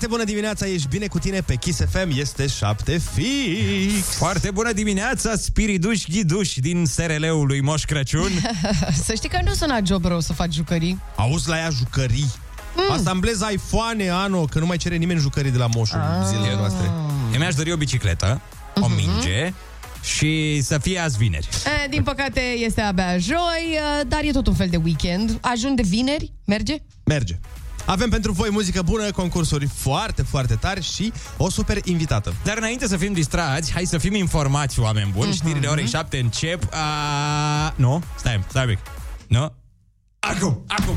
Foarte bună dimineața, ești bine cu tine pe Kiss FM, este 7 fix. Foarte bună dimineața, spiriduși ghiduși din SRL-ul lui Moș Crăciun. Să știi că nu sună job rău să faci jucării. Auzi la ea jucării. Mm. Asamblez iPhone, Ano, că nu mai cere nimeni jucării de la moșul ah. zilele noastre. Eu mi-aș dori o bicicletă, o Mhm. minge și să fie azi vineri. E, din păcate este abia joi, e, dar e tot un fel de weekend. Ajung de vineri, merge? Merge. Avem pentru voi muzică bună, concursuri foarte, foarte tari și o super invitată. Dar înainte să fim distrați, hai să fim informați, oameni buni. Mhm. Știrile orei 7 încep. A... Nu? Stai, stai un pic. Nu? Acum, acum.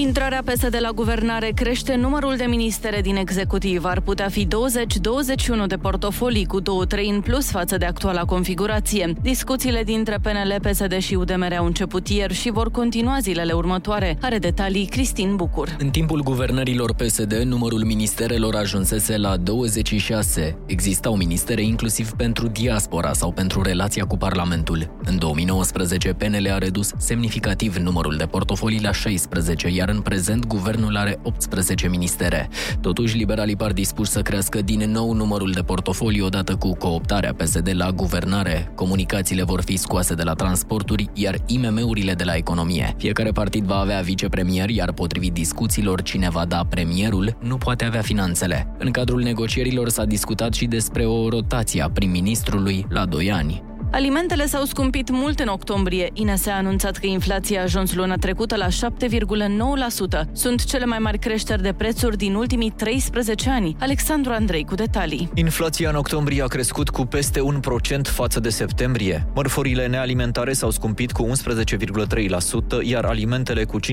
Intrarea PSD la guvernare crește numărul de ministere din executiv. Ar putea fi 20-21 de portofolii cu 2-3 în plus față de actuala configurație. Discuțiile dintre PNL, PSD și UDMR au început ieri și vor continua zilele următoare. Are detalii Cristin Bucur. În timpul guvernărilor PSD, numărul ministerelor ajunsese la 26. Existau ministere inclusiv pentru diaspora sau pentru relația cu Parlamentul. În 2019, PNL a redus semnificativ numărul de portofolii la 16, iar în prezent guvernul are 18 ministere. Totuși, liberalii par dispuși să crească din nou numărul de portofolii odată cu cooptarea PSD la guvernare. Comunicațiile vor fi scoase de la transporturi, iar IMM-urile de la economie. Fiecare partid va avea vicepremier, iar potrivit discuțiilor, cine va da premierul nu poate avea finanțele. În cadrul negocierilor s-a discutat și despre o rotație a prim-ministrului la 2 ani. Alimentele s-au scumpit mult în octombrie. Ines a anunțat că inflația a ajuns luna trecută la 7,9%. Sunt cele mai mari creșteri de prețuri din ultimii 13 ani. Alexandru Andrei cu detalii. Inflația în octombrie a crescut cu peste 1% față de septembrie. Mărfurile nealimentare s-au scumpit cu 11,3%, iar alimentele cu 5,2%.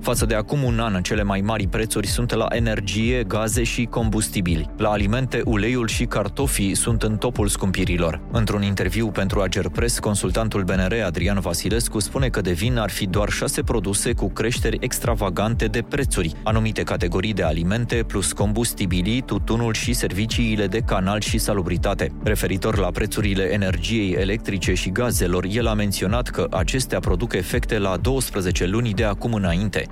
Față de acum un an, cele mai mari prețuri sunt la energie, gaze și combustibili. La alimente, uleiul și cartofii sunt în topul scumpirilor. Într-un interviu pentru Agerpres, consultantul BNR Adrian Vasilescu spune că de vin ar fi doar șase produse cu creșteri extravagante de prețuri, anumite categorii de alimente plus combustibilii, tutunul și serviciile de canal și salubritate. Referitor la prețurile energiei electrice și gazelor, el a menționat că acestea produc efecte la 12 luni de acum înainte.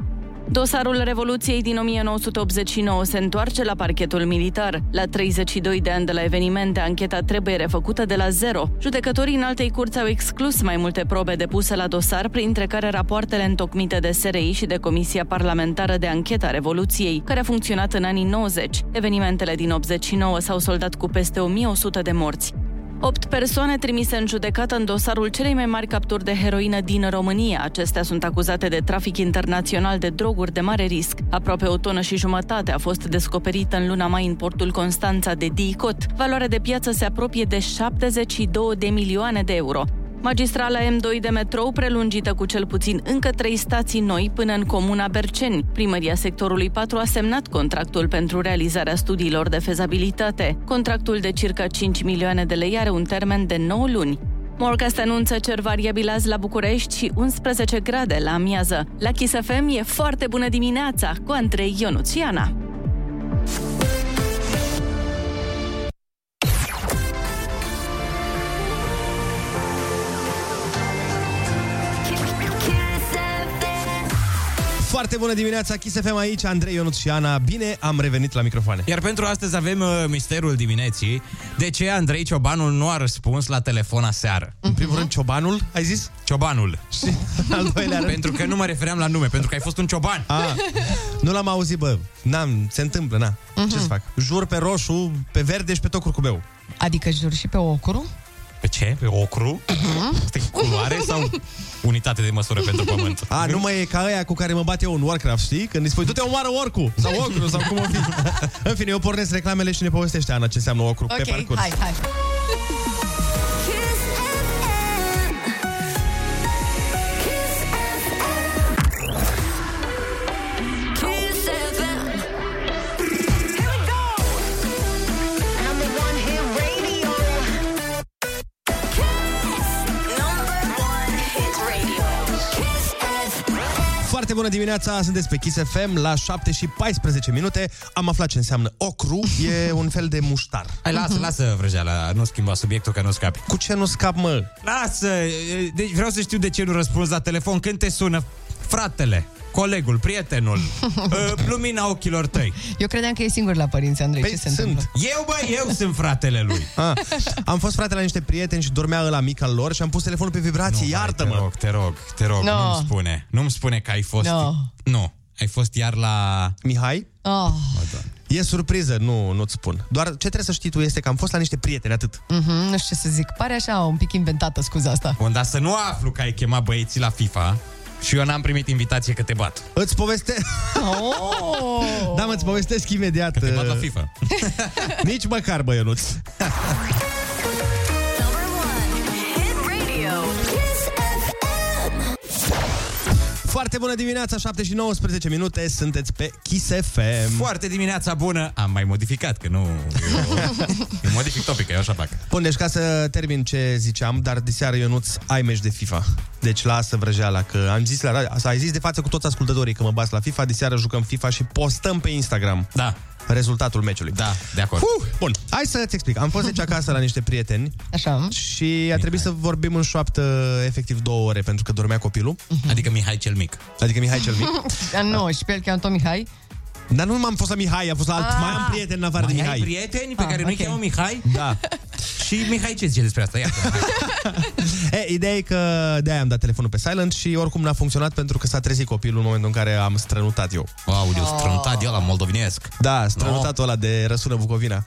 Dosarul Revoluției din 1989 se întoarce la parchetul militar. La 32 de ani de la evenimente, ancheta trebuie refăcută de la zero. Judecătorii în altei curți au exclus mai multe probe depuse la dosar, printre care rapoartele întocmite de SRI și de Comisia Parlamentară de Anchetă a Revoluției, care a funcționat în anii 90. Evenimentele din 89 s-au soldat cu peste 1100 de morți. Opt persoane trimise în judecată în dosarul celei mai mari capturi de heroină din România. Acestea sunt acuzate de trafic internațional de droguri de mare risc. Aproape o tonă și jumătate a fost descoperită în luna mai în portul Constanța de Dicot. Valoarea de piață se apropie de 72 de milioane de euro. Magistrala M2 de metrou prelungită cu cel puțin încă trei stații noi până în comuna Berceni. Primăria sectorului 4 a semnat contractul pentru realizarea studiilor de fezabilitate. Contractul de circa 5 milioane de lei are un termen de 9 luni. Morcast anunță cer variabil azi la București și 11 grade la amiază. La Kiss FM e foarte bună dimineața cu Andrei Ionuțiana. Foarte bună dimineața, Kiss FM aici, Andrei Ionut și Ana. Bine am revenit la microfoane. Iar pentru astăzi avem uh, misterul dimineții. De ce Andrei Ciobanu nu a răspuns la telefon aseară? În primul rând, ciobanul, ai zis? Ciobanul. Și al doilea rând... Pentru că nu mă refeream la nume, pentru că ai fost un cioban. A, nu l-am auzit, bă. N-am, se întâmplă, na. Ce să fac? Jur pe roșu, pe verde și pe tot curcubeu. Adică jur și pe ocru? Pe ce? Pe ocru? Asta e culoare sau unitate de măsură pentru pământ? A, nu mai e ca aia cu care mă bat eu în Warcraft, știi? Când îi spui, du-te omoară orcu sau ocru sau cum o fi. în fine, eu pornesc reclamele și ne povestește Ana ce înseamnă ocru pe Ok, parcurs. hai, hai. Bună dimineața, sunteți pe Kiss FM la 7 și 14 minute. Am aflat ce înseamnă ocru, e un fel de muștar. Hai, lasă, lasă vrăjeala, nu schimba subiectul că nu scapi. Cu ce nu scap, mă? Lasă, e, deci vreau să știu de ce nu răspunzi la telefon când te sună fratele, colegul, prietenul, uh, lumina ochilor tăi. Eu credeam că e singur la părinți, Andrei. Păi ce se sunt. întâmplă? Eu, bă, eu sunt fratele lui. Ah, am fost frate la niște prieteni și dormea la mic al lor și am pus telefonul pe vibrație, Nu, iartă-mă. Te rog, te rog, te rog, No. nu-mi spune. Nu-mi spune că ai fost... No. Nu, ai fost iar la... Mihai, Oh. e surpriză, nu, nu-ți spun. Doar ce trebuie să știi tu este că am fost la niște prieteni, atât. Mhm, nu știu ce să zic. Pare așa un pic inventată scuza asta. Bun, dar să nu aflu că ai chemat băieții la FIFA și eu n-am primit invitație că te bat. Îți poveste... Oh! da, mă, îți povestesc imediat. Că te bat la uh, FIFA. Nici măcar, bă, Foarte bună dimineața, 7 și 19 minute, sunteți pe Kiss FM. Foarte dimineața bună. Am mai modificat, că nu... Eu, eu modific topic, eu așa fac. Bun, deci ca să termin ce ziceam, dar diseară Ionuț, ai meci de FIFA. Deci lasă vrăjeala, că am zis la radio, asta ai zis de față cu toți ascultătorii că mă bați la FIFA, diseară jucăm FIFA și postăm pe Instagram Da, rezultatul meciului. da, de acord. Uh, bun, hai să-ți explic. Am fost deci acasă la niște prieteni Așa. și a trebuit să vorbim în șoaptă efectiv două ore pentru că dormea copilul, Adică Mihai cel mic. adică Mihai cel mic. Dar nu, și pe el cheamă tot Mihai. Dar nu m-am fost la Mihai, am fost la alt, Ah. mai am prieteni în afară de Mai ai Mihai. prieteni pe Ah, care nu-i ok. cheamă Mihai? Da. Și Mihai ce zice despre asta? Iată. E, ideea e că de-aia am dat telefonul pe silent și oricum n-a funcționat pentru că s-a trezit copilul în momentul în care am strănutat eu. Audiu, strântat de la moldovinesc. Da, strănutatul ăla de răsună Bucovina.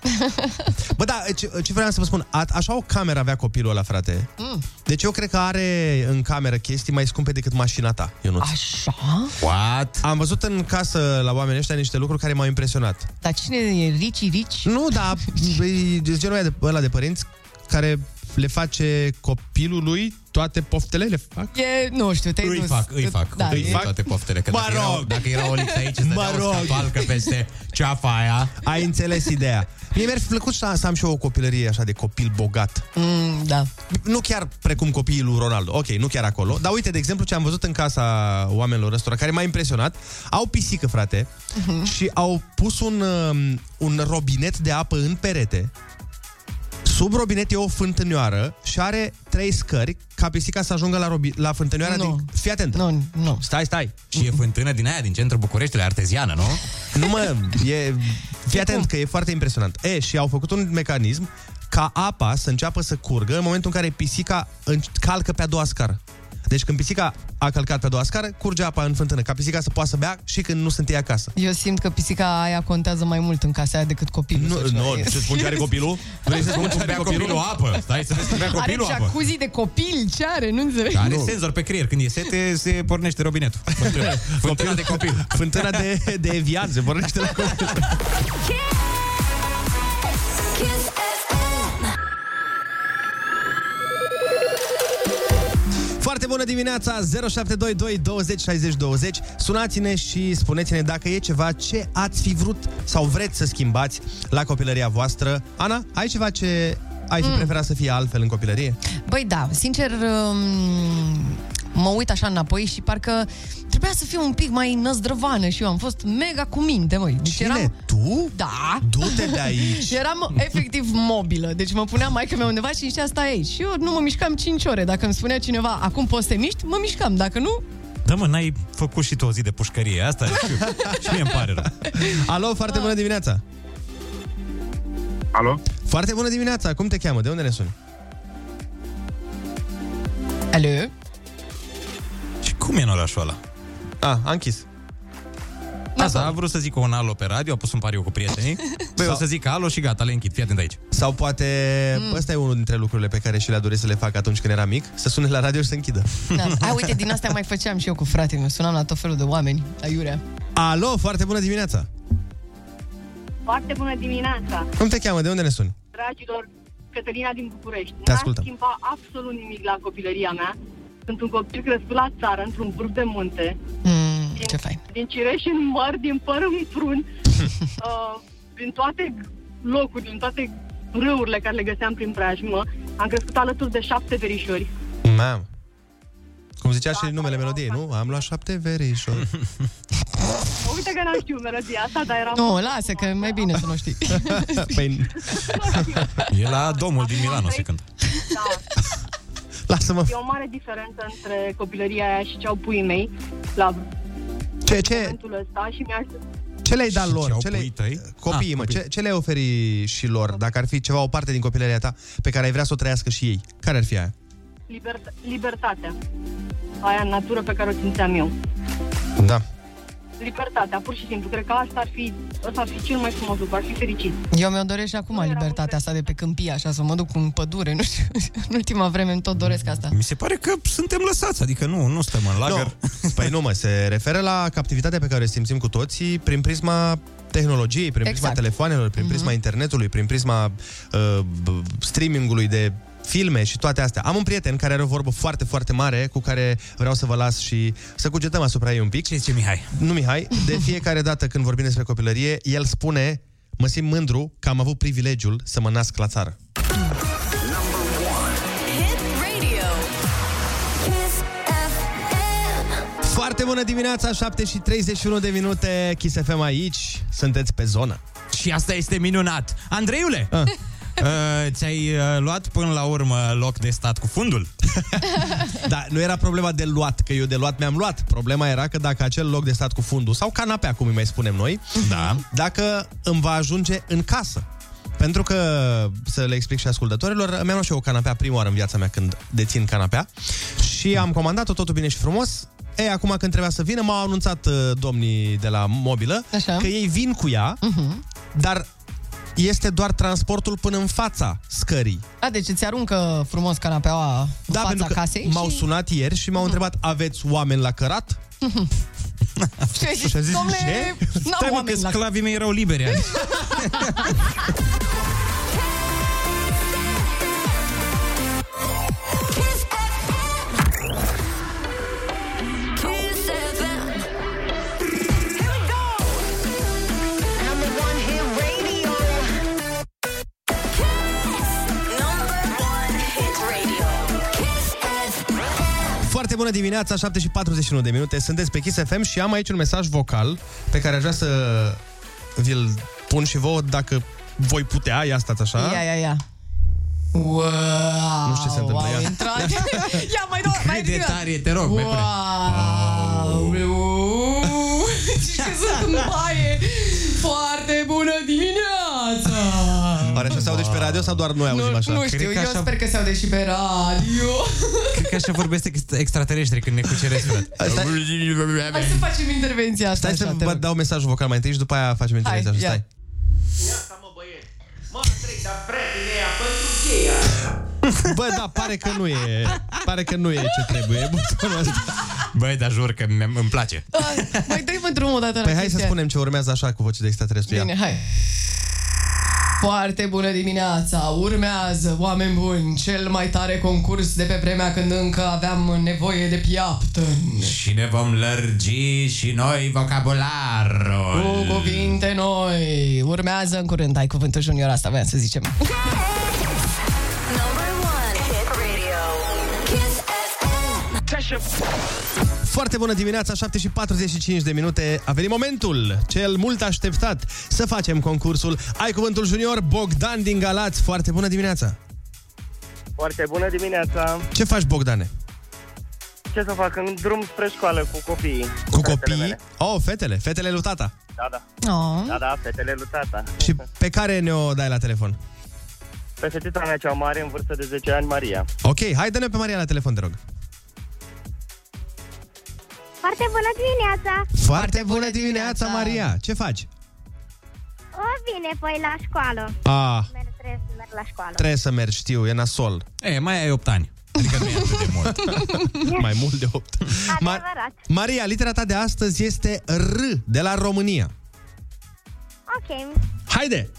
Bă, da, ce, ce vreau să vă spun, a, așa o cameră avea copilul ăla, frate. Mm. Deci eu cred că are în cameră chestii mai scumpe decât mașina ta, Ionuț. Așa? What? Am văzut în casă la oamenii ăștia niște lucruri care m-au impresionat. Dar cine e rici, rici? Nu, da, e genul ăla de, ăla de părinți care le face copilului toate poftele, le fac? E, nu știu, te-ai Îi dus. fac, îi fac, Da, îi e- fac toate poftele. Că Mă dacă, erau, rog. dacă era o lipsă aici, îți Mă dădea o rog. scatoalcă peste ceafa aia. Ai înțeles ideea. Mie mi-ar fi plăcut să, să am și eu o copilărie așa de copil bogat. Mm, da. Nu chiar precum copiii lui Ronaldo. Ok, nu chiar acolo. Dar uite, de exemplu, ce am văzut în casa oamenilor ăstora, care m-a impresionat, au pisică, frate, și au pus un, um, un robinet de apă în perete. Sub robinet e o fântânioară și are trei scări ca pisica să ajungă la, robi- la fântânioara Nu. din... Fii atent. Nu, nu. Stai, stai. Și e fântână din aia, din centrul Bucureștiului, arteziană, nu? Nu mă, e... Fii atent că e foarte impresionant. E, și au făcut un mecanism ca apa să înceapă să curgă în momentul în care pisica înc- calcă pe a doua scară. Deci când pisica a călcat pe a doua scară, curge apa în fântână, ca pisica să poată să bea și când nu sunt ei acasă. Eu simt că pisica aia contează mai mult în casa aia decât copilul. Nu, sau ceva. nu, ce spun ce are copilul? Vrei să spun ce are Bea copilul? copilul apă. Stai să vezi că bea Are copilul apă. jacuzzi de copil, ce are? Nu înțeleg. Are senzor pe creier. Când e sete, se pornește robinetul. Fântână, Fântână de copil. Fântâna de, de evian, se vorbește la copil. Foarte bună dimineața, 0722 20 60 20. Sunați-ne și spuneți-ne dacă e ceva ce ați fi vrut sau vreți să schimbați la copilăria voastră. Ana, ai ceva ce ai fi mm. preferat să fie altfel în copilărie? Băi, da, sincer, um, mă uit așa înapoi și parcă trebuia să fiu un pic mai năzdrăvană și eu am fost mega cu minte, măi. Deci Cine? eram... Tu? Da. Du-te de aici! Eram efectiv mobilă, deci mă punea maica mea undeva și zicea stai aici. Și eu nu mă mișcam 5 ore. Dacă îmi spunea cineva, acum poți să te miști, mă mișcam. Dacă nu, Da, mă, n-ai făcut și tu o zi de pușcărie. Asta știu. și mie îmi pare rău. Alo, foarte bună dimineața! Alo? Foarte bună dimineața! Cum te cheamă? De unde ne suni? alo? Și cum e în orașul ăla? Ah, a închis. Asta, a vrut să zic un alo pe radio, a pus un pariu cu prietenii. Băi, Sau- o să zic alo și gata, le închid. Fii atent aici. Sau poate mm. ăsta e unul dintre lucrurile pe care și le-a dorit să le facă atunci când era mic, să sune la radio și să închidă. Da. A, uite, din astea mai făceam și eu cu fratele meu. Sunam la tot felul de oameni, aiurea. Alo, foarte bună dimineața! Foarte bună dimineața, Cum te cheamă? De unde ne suni? dragilor! Cătălina din București. Te N-aș ascultăm. schimba absolut nimic la copilăria mea. Sunt un copil crescut la țară, într-un vârf de munte. Mm, ce fain. Din cireș în măr, din păr în prun. uh, din toate locuri, din toate râurile care le găseam prin preajmă. Am crescut alături de șapte verișori. Mamă. Cum Cum zicea și numele melodiei, nu? Am luat șapte verișori. Uite că n-am știut melodia asta, dar era... Nu, lasă, că mai bine să nu știi. păi, E la domul din Milano se cântă. Da. Lasă-mă. E o mare diferență între copilăria aia și ce au puii mei la Ce, ce, momentul ăsta și mi-aș... ce le-ai dat Și lor? ce au Ce le puii tăi? Copiii, Ah, mă, copii. ce, ce le-ai oferi și lor? Dacă ar fi ceva, o parte din copilăria ta pe care ai vrea să o trăiască și ei, care ar fi aia? Liber... libertatea. Aia în natură pe care o simțeam eu. Da. Libertatea, pur și simplu. Cred că asta ar fi, asta ar fi cel mai frumos lucru, ar fi fericit. Eu mi-o doresc și acum libertatea asta de pe câmpie, așa, să mă duc în pădure, nu știu. În ultima vreme îmi tot doresc asta. Mi se pare că suntem lăsați, adică nu, nu stăm în lagăr. Nu. Păi nu, mă, se referă la captivitatea pe care o simțim cu toții prin prisma tehnologiei, prin prisma Exact. telefoanelor, prin prisma internetului, prin prisma uh, b- streamingului de filme și toate astea. Am un prieten care are o vorbă foarte, foarte mare cu care vreau să vă las și să cugetăm asupra ei un pic. Ce zice Mihai? Nu, Mihai, de fiecare dată când vorbim despre copilărie, el spune, mă simt mândru că am avut privilegiul să mă nasc la țară. Hit radio. Kiss FM. Foarte bună dimineața, 7 și 31 de minute, Kiss FM aici, sunteți pe zonă. Și asta este minunat. Andreiule, Ah. uh, ți-ai uh, luat până la urmă loc de stat cu fundul? Da, nu era problema de luat, că eu de luat mi-am luat. Problema era că dacă acel loc de stat cu fundul, sau canapea, cum îi mai spunem noi, Da. dacă îmi va ajunge în casă. Pentru că, să le explic și ascultătorilor, mi-am luat și eu o canapea prima oară în viața mea când dețin canapea și am comandat-o totul bine și frumos. Ei, acum când trebuia să vină, m-au anunțat uh, domnii de la mobilă Așa. că ei vin cu ea, dar este doar transportul până în fața scării. A, deci îți aruncă frumos canapeaua în Da, fața pentru că casei m-au și... sunat ieri și m-au întrebat, aveți oameni la cărat? Și ai zis, Și a zis, domnule, ce? n-am Stai mă, că oameni la... sclavii mei erau liberi Foarte bună dimineața, 7 și 41 de minute. Sunteți pe Kiss FM și am aici un mesaj vocal pe care aș vrea să vi-l pun și vouă dacă voi putea. Ia stați așa. Ia, ia, ia. Wow, Nu știu ce se întâmplă, Au ia. intrat. ia, mai dau, mai Cât de ridică. tare e, te rog, mai pune. Wow! Și că sunt în baie. Foarte bună dimineața! Oare așa se aude și pe radio sau doar noi auzim Nu, așa? nu știu, Cred că eu așa- sper că se aude și pe radio. Cred că așa vorbesc ex- extraterestri când ne cuceresc, frate. Stai, Hai să facem intervenția asta. stai să așa, te vă rog. dau mesajul vocal mai întâi și după aia facem intervenția. Hai, Stai. ia. Bă, da, pare că nu e, pare că nu e ce trebuie. butonul ăsta. Băi, dar jur că mi- îmi place. Ah, Mai dai mă drumul o dată la Păi hai să chestia. spunem ce urmează așa cu voce de extraterestru. Ia. Bine, hai. Foarte bună dimineața! Urmează, oameni buni, cel mai tare concurs de pe vremea când încă aveam nevoie de piaptă. Și ne vom lărgi și noi vocabularul. Cu cuvinte noi. Urmează în curând, ai cuvântul junior, asta voiam să zicem. Number one hit radio. Kiss FM. Foarte bună dimineața, 7 și 45 de minute. A venit momentul, cel mult așteptat, să facem concursul Ai Cuvântul Junior, Bogdan din Galați. Foarte bună dimineața! Foarte bună dimineața! Ce faci, Bogdane? Ce să fac? În drum spre școală cu copiii. Cu Fetele copiii? mele. Oh, fetele, fetele lui tata. Da, da. Oh. Da, da, fetele lui tata. Și pe care ne-o dai la telefon? Pe fetița mea cea mare, în vârstă de 10 ani, Maria. Ok, hai dă-ne pe Maria la telefon, te rog. Foarte bună dimineața! Foarte bună dimineața, Maria! Ce faci? O, bine, păi la școală. Ah, Merg, trebuie să merg la școală. trebuie să mergi, știu, e nasol. E, mai ai 8 ani. Adică nu e atât de mult. Mai mult de 8. Adevărat. Maria, litera ta de astăzi este R, de la România. Ok. Haide!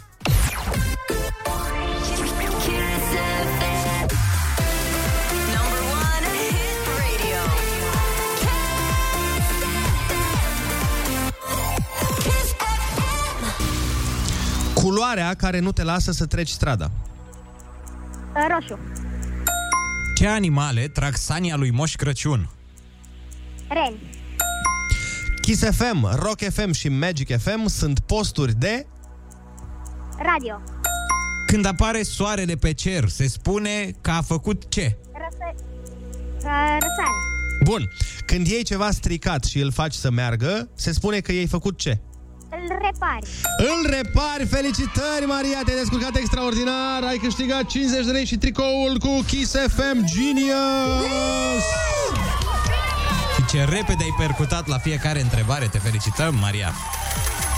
Culoarea care nu te lasă să treci strada. Uh, Roșu. Ce animale trag sania lui Moș Crăciun? Ren. Kiss FM, Rock FM și Magic FM sunt posturi de... Radio. Când apare soarele pe cer, se spune că a făcut ce? Răsă... Uh, răsare. Bun. Când iei ceva stricat și îl faci să meargă, se spune că i-ai făcut ce? Îl repari. Îl repari! Felicitări, Maria! Te-ai descurcat extraordinar! Ai câștigat 50 de lei și tricoul cu Kiss FM Genius! Și ce repede ai percutat la fiecare întrebare. Te felicităm, Maria.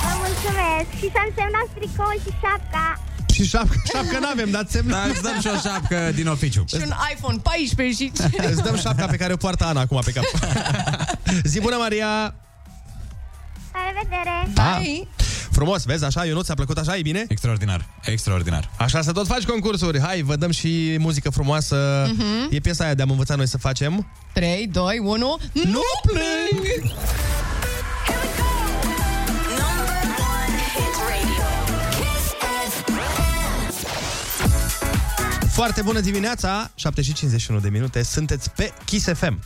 Vă mulțumesc. Și să-mi semnați tricoul și șapca. Și șapcă, șapcă n-avem, dat semn. Da, îți dăm și o șapcă din oficiu. Și un iPhone 14 și... Îți dăm șapca pe care o poartă Ana acum pe cap. Zi bună, Maria! La revedere. Bye! Frumos, vezi, așa, Ionut, ți-a plăcut așa, e bine? Extraordinar, extraordinar. Așa să tot faci concursuri. Hai, vă dăm și muzică frumoasă. Mhm. E piesa aia de am învățat noi să facem. 3, 2, 1... Nu plâng! Foarte bună dimineața, 7 și 51 de minute, sunteți pe Kiss FM.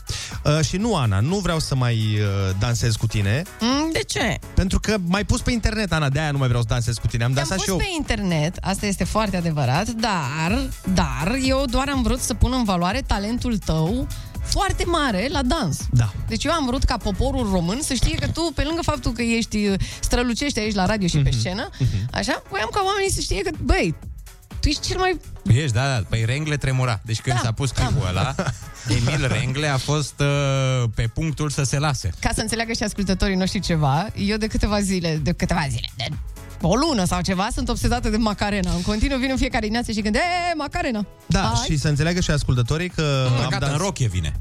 Uh, și nu, Ana, nu vreau să mai uh, dansez cu tine, Mm, De ce? pentru că m-ai pus pe internet, Ana, de-aia nu mai vreau să dansez cu tine. Am Te-am dansat pus și eu. pe internet, asta este foarte adevărat, dar, dar eu doar am vrut să pun în valoare talentul tău foarte mare la dans. Da. Deci eu am vrut ca poporul român să știe că tu, pe lângă faptul că ești uh, strălucești aici la radio și pe scenă, așa, voiam ca oamenii să știe că, băi, tu ești cel mai... Ești, da, da. Păi Rengle tremura. Deci când Da, s-a pus clipul ăla, Emil Rengle a fost uh, pe punctul să se lase. Ca să înțeleagă și ascultătorii noștri ceva, eu de câteva zile, de câteva zile, de o lună sau ceva, sunt obsedată de Macarena. În continuu vin în fiecare dimineață și când, e, Macarena! Da, Hai. și să înțeleagă și ascultătorii că am Îmbrăcată dans... în rochie vine.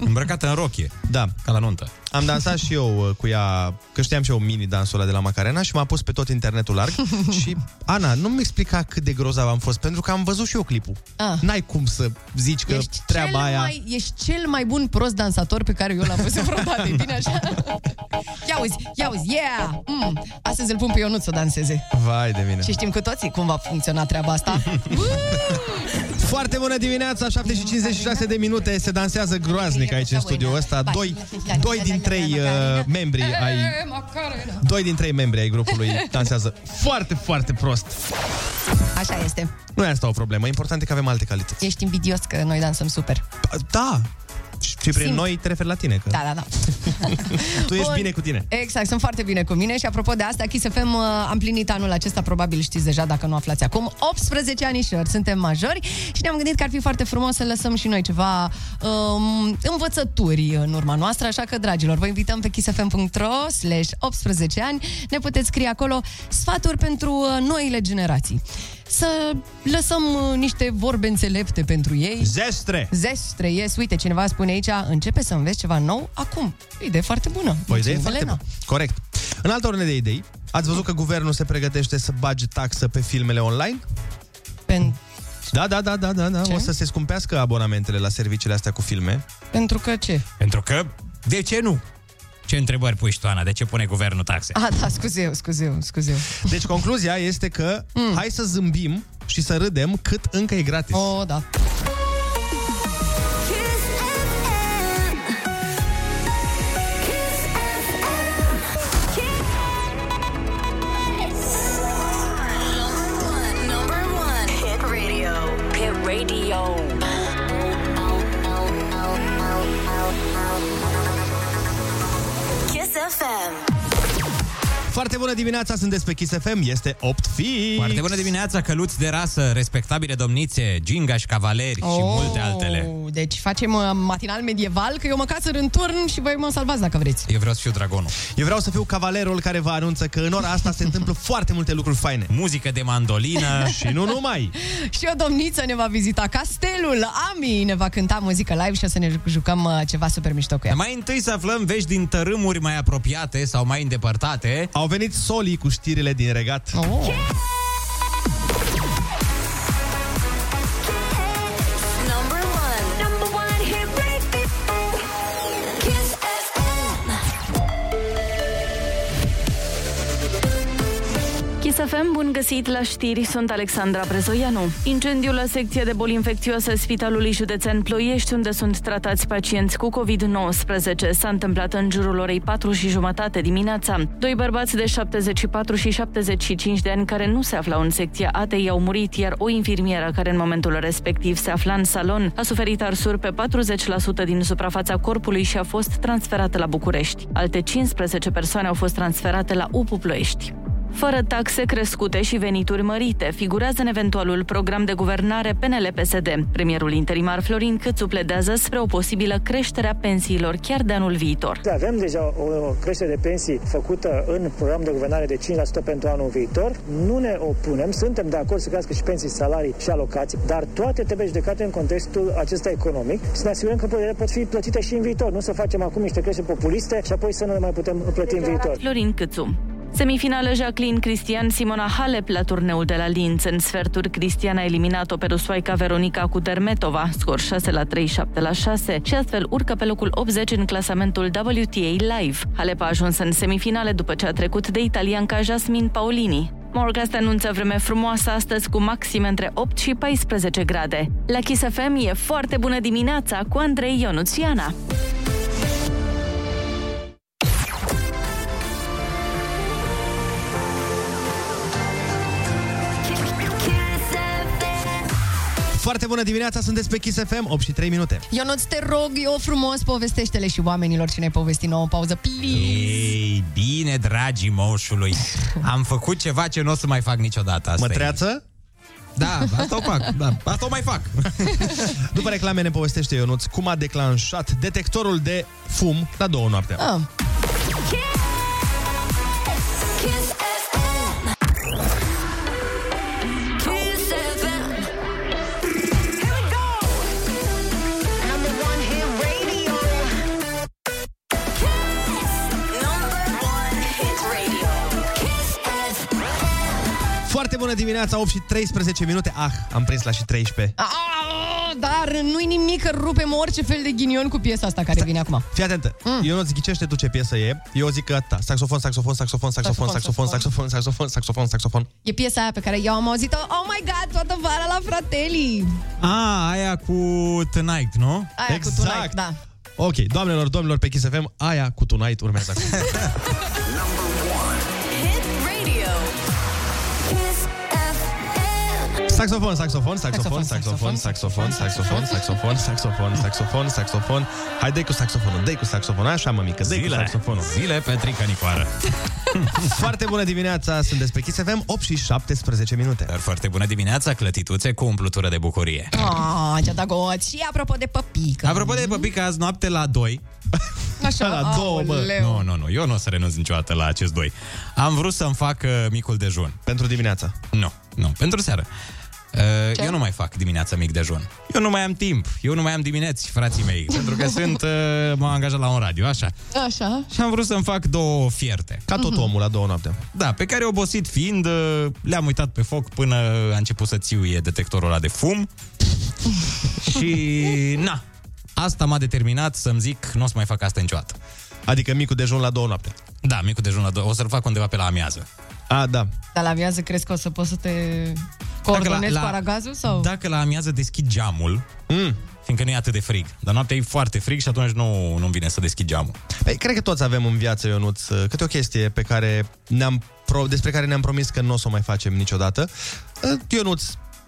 Îmbrăcată în rochie, Da, ca la nuntă. am dansat și eu uh, cu ea, că știam și eu mini-dansul ăla de la Macarena și m-a pus pe tot internetul larg și, Ana, nu-mi explica cât de grozav am fost, pentru că am văzut și eu clipul. Ah. N-ai cum să zici că Ești treaba cel aia... Mai, ești cel mai bun prost dansator pe care eu l-am văzut vreodată, e bine așa? Ia uzi, ia uzi, yeah! Mm. Astăzi îl pun pe Ionut să danseze. Vai de mine. Și știm cu toții cum va funcționa treaba asta. Foarte bună dimineața, 7 și 56 de minute, se dansează groaznic aici în studioul ăsta. Doi, doi din trei uh, membri ai... E, Macarena. Doi din trei membri ai grupului dansează foarte, foarte prost. Așa este. Nu e asta o problemă, important e că avem alte calități. Ești invidios că noi dansăm super. Da, și prin Simt. noi te referi la tine, că Da, da, da. tu ești Bun. bine cu tine. Exact, sunt foarte bine cu mine și apropo de asta, Kiss FM uh, am plinit anul acesta, probabil știți deja dacă nu aflați acum, 18 anișori, suntem majori și ne-am gândit că ar fi foarte frumos să lăsăm și noi ceva um, învățături în urma noastră, așa că, dragilor, vă invităm pe kissfm.ro slash 18 ani, ne puteți scrie acolo sfaturi pentru uh, noile generații. Să lăsăm uh, niște vorbe înțelepte pentru ei. Zestre! Zestre, yes, uite, cineva spune aici, începe să înveți ceva nou acum. Idee foarte bună. O idee Mulțumim, foarte Elena. bună. Corect. În altă ordine de idei, ați văzut că guvernul se pregătește să bage taxă pe filmele online? Pen- Da, da, da, da, da, da. Ce? O să se scumpească abonamentele la serviciile astea cu filme. pentru că ce? Pentru că, de ce nu? Ce întrebări pui și tu, Ana? De ce pune guvernul taxe? Ah, da, scuze eu, scuze eu, scuze eu. Deci concluzia este că mm. hai să zâmbim și să râdem cât încă e gratis. Oh, da. Foarte bună dimineața, sunteți pe Kiss FM, este 8 fix. Foarte bună dimineața, căluți de rasă, respectabile domnițe, gingași, cavaleri și multe altele. Deci facem uh, matinal medieval, că eu mă casăr în turn și voi mă salvați dacă vreți. Eu vreau să fiu dragonul. Eu vreau să fiu cavalerul care vă anunță că în ora asta se întâmplă foarte multe lucruri faine. Muzică de mandolină. și nu numai. Și o domniță ne va vizita castelul, Ami ne va cânta muzică live și o să ne jucăm uh, ceva super mișto cu ea. Mai întâi să aflăm vești din tărâmuri mai apropiate sau mai îndepărtate. Au venit solii cu știrile din regat. Oh. Number FM. Kiss FM, bun găsit la știri, sunt Alexandra Prezoianu. Incendiul la secția de boli infecțioase a Spitalului Județean Ploiești, unde sunt tratați pacienți cu COVID-19, s-a întâmplat în jurul orei 4 și jumătate dimineața. Doi bărbați de 74 și 75 de ani care nu se aflau în secția ATEI au murit, iar o infirmieră care în momentul respectiv se afla în salon a suferit arsuri pe 40% din suprafața corpului și a fost transferată la București. Alte 15 persoane au fost transferate la UPU Ploiești. Fără taxe crescute și venituri mărite, figurează în eventualul program de guvernare PNL-PSD. Premierul interimar Florin Câțu pledează spre o posibilă creștere a pensiilor chiar de anul viitor. Avem deja o creștere de pensii făcută în program de guvernare de 5% pentru anul viitor. Nu ne opunem, suntem de acord să crească și pensii, salarii și alocații, dar toate trebuie judecate în contextul acesta economic și să ne asigurăm că ele pot fi plătite și în viitor. Nu să facem acum niște creșteri populiste și apoi să nu le mai putem plăti în viitor. Florin Câțu. Semifinală Jacqueline Cristian Simona Halep la turneul de la Linz. În sferturi, Cristian a eliminat-o pe rusoaica Veronica Kudermetova, scor 6 la 3, 7 la 6 și astfel urcă pe locul 80 în clasamentul WTA Live. Halep a ajuns în semifinale după ce a trecut de italianca Jasmine Paolini. Morgast anunță vreme frumoasă astăzi cu maxime între 8 și 14 grade. La Kiss FM e foarte bună dimineața cu Andrei Ionuțiana. Foarte bună dimineața, sunteți pe Kiss FM, 8 și 3 minute. Ionuț, te rog, eu frumos, povestește-le și oamenilor ce ne-ai povestit nouă în pauză, please. Ei, bine, dragii moșului. Am făcut ceva ce nu o să mai fac niciodată. Asta Mătreață? E. Da, asta o fac. Da, asta o mai fac. După reclame ne povestește Ionuț cum a declanșat detectorul de fum la două noaptea. Ah. Bună dimineața, 8 și 13 minute. Ah, am prins la și 13. Ah, dar nu-i nimic că rupem orice fel de ghinion cu piesa asta care vine acum. Fii atentă. Mm. Eu nu ghicește tu ce piesă e. Eu zic că ta. Saxofon, saxofon, saxofon, saxofon, saxofon, saxofon, saxofon, saxofon, saxofon. E piesa aia pe care eu am auzit-o, oh my god, toată vara la Fratelli. A, aia cu Tonight, nu? Aia cu Tonight, da. Ok, doamnelor, domnilor, pe Kiss FM, aia cu Tonight urmează acum. Saxofon, saxofon, saxofon, saxofon, saxofon, saxofon, saxofon, saxofon, saxofon, saxofon. Hai, dai cu saxofonul, dai cu saxofonul, așa, mămică, dai cu Zile, saxofonul. zile Petrica Nicoară. Foarte bună dimineața, sunteți pe Kiss FM, 8 și 17 minute. Dar foarte bună dimineața, clătituțe cu umplutură de bucurie. Ah, ce da goț. Și apropo de păpică. Apropo de păpică, azi noapte la 2 Așa, La două, bă. aoleu. Nu, nu, nu, eu nu o să renunț niciodată la acest doi. Am vrut să-mi fac uh, micul dejun. Pentru dimineața. Nu, nu, pentru seară. Uh, eu nu mai fac dimineața mic dejun. Eu nu mai am timp. Eu nu mai am dimineți, frații mei. pentru că sunt, uh, m-am angajat la un radio, așa. Așa. Și am vrut să-mi fac două fierte. Ca tot omul la două noaptea. Da, pe care obosit fiind, uh, le-am uitat pe foc până a început să țiuie detectorul ăla de fum. și, na, asta m-a determinat să-mi zic, nu o să mai fac asta niciodată. Adică micul dejun la două noaptea. Da, micul dejun la două. O să-l fac undeva pe la amiază. A, da. Dar la viață crezi că o să poți să te coordonezi la- cu aragazul? Sau? Dacă la amiază deschid geamul, Mm. fiindcă nu e atât de frig. Dar noaptea e foarte frig și atunci nu, nu-mi vine să deschid geamul. Păi, cred că toți avem în viață, Ionuț, câte o chestie pe care ne-am pro- despre care ne-am promis că nu o să o mai facem niciodată. Ionuț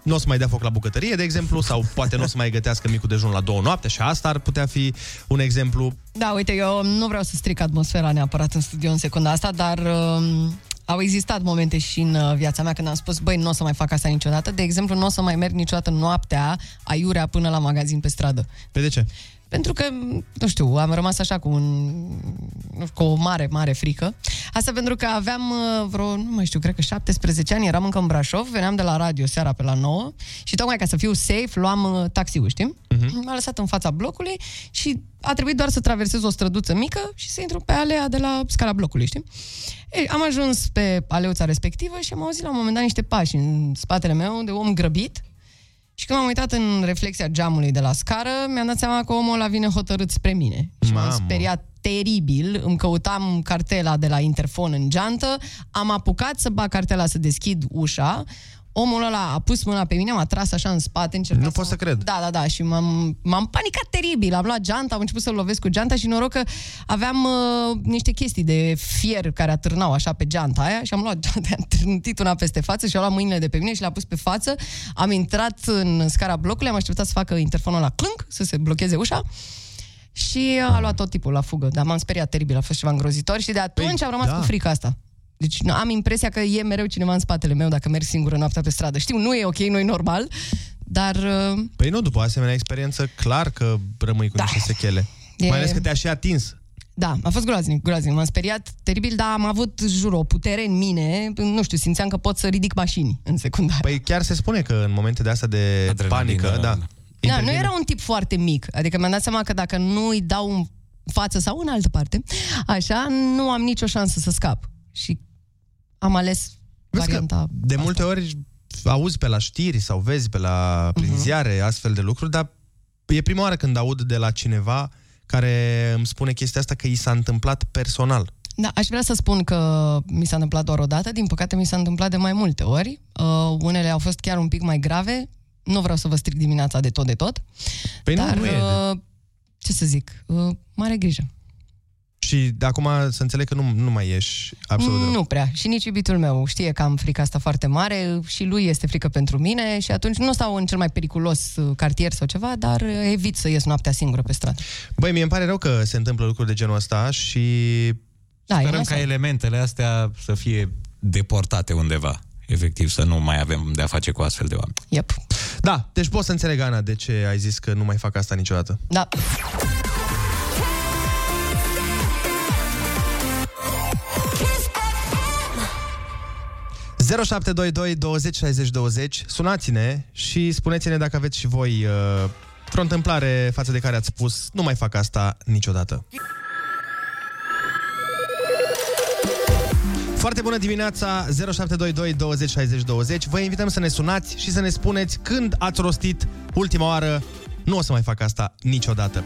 nu o să mai dea foc la bucătărie, de exemplu, sau poate nu o să mai gătească micul dejun la două noapte și asta ar putea fi un exemplu. Da, uite, eu nu vreau să stric atmosfera neapărat în studio în secunda asta, dar uh, au existat momente și în uh, viața mea când am spus, băi, nu o să mai fac asta niciodată. De exemplu, nu o să mai merg niciodată noaptea aiurea până la magazin pe stradă. Pe de ce? Pentru că, nu știu, am rămas așa cu, un, cu o mare, mare frică. Asta pentru că aveam uh, vreo, nu mai știu, cred că 17 ani, eram încă în Brașov, veneam de la radio seara pe la 9 și tocmai ca să fiu safe, luam uh, taxiul, știi? Uh-huh. M-a lăsat în fața blocului și a trebuit doar să traversez o străduță mică și să intru pe alea de la scala blocului, știi? Ei, am ajuns pe aleuța respectivă și am auzit la un moment dat niște pași în spatele meu de om grăbit și când m-am uitat în reflexia geamului de la scară, mi-am dat seama că omul ăla vine hotărât spre mine. Și m-am Mamă. speriat teribil. Îmi căutam cartela de la interfon în geantă, am apucat să bag cartela să deschid ușa, Omul ăla a pus mâna pe mine, m-a tras așa în spate, încerca Nu pot să cred. Da, da, da, și m-am, m-am panicat teribil. Am luat geanta, am început să-l lovesc cu geanta și noroc că aveam uh, niște chestii de fier care atârnau așa pe geanta aia și am luat geanta, am trântit una peste față și am luat mâinile de pe mine și le-am pus pe față. Am intrat în scara blocului, am așteptat să facă interfonul la clânc, să se blocheze ușa. Și a luat tot tipul la fugă, dar m-am speriat teribil, a fost ceva îngrozitor și de atunci am rămas da. cu frica asta. Deci nu, am impresia că e mereu cineva în spatele meu dacă merg singură noaptea pe stradă. Știu, nu e ok, nu e normal, dar uh, Păi nu, după asemenea experiență, clar că rămâi cu da. niște sechele. E- Mai ales că te-a și atins. da, a fost groaznic, groaznic. M-am speriat teribil, dar am avut, jur, o putere în mine. Nu știu, simțeam că pot să ridic mașini în secunda aia. Păi chiar se spune că în momente de asta de Adrenalină, panică, da. Da, nu intervine. era un tip foarte mic. Adică mi-am dat seama că dacă nu îi dau în față sau în altă parte, așa, nu am nicio șansă să scap. Și am ales Vezi că varianta de multe ori auzi pe la știri sau vezi pe la prin Mhm. ziare astfel de lucruri, dar e prima oară când aud de la cineva care îmi spune chestia asta că i s-a întâmplat personal. Da, aș vrea să spun că mi s-a întâmplat doar o dată, din păcate mi s-a întâmplat de mai multe ori. Uh, unele au fost chiar un pic mai grave. Nu vreau să vă stric dimineața de tot de tot. Păi nu, dar, nu e. uh, ce să zic, uh, mare grijă. Și de acum să înțeleg că nu, nu mai ieși absolut deloc. Nu prea. Și nici iubitul meu știe că am frica asta foarte mare și lui este frică pentru mine și atunci nu stau în cel mai periculos uh, cartier sau ceva, dar uh, evit să ies noaptea singură pe stradă. Băi, mie îmi pare rău că se întâmplă lucruri de genul ăsta și Da, e Sperăm nasol. ca elementele astea să fie deportate undeva. Efectiv, să nu mai avem de-a face cu astfel de oameni. Yep. Da, deci pot să înțeleg, Ana, de ce ai zis că nu mai fac asta niciodată. Da. 0722 20 60 20 Sunați-ne și spuneți-ne dacă aveți și voi uh, vreo întâmplare față de care ați spus nu mai fac asta niciodată. Foarte bună dimineața, 0722 20 60 20. Vă invităm să ne sunați și să ne spuneți când ați rostit ultima oară nu o să mai fac asta niciodată.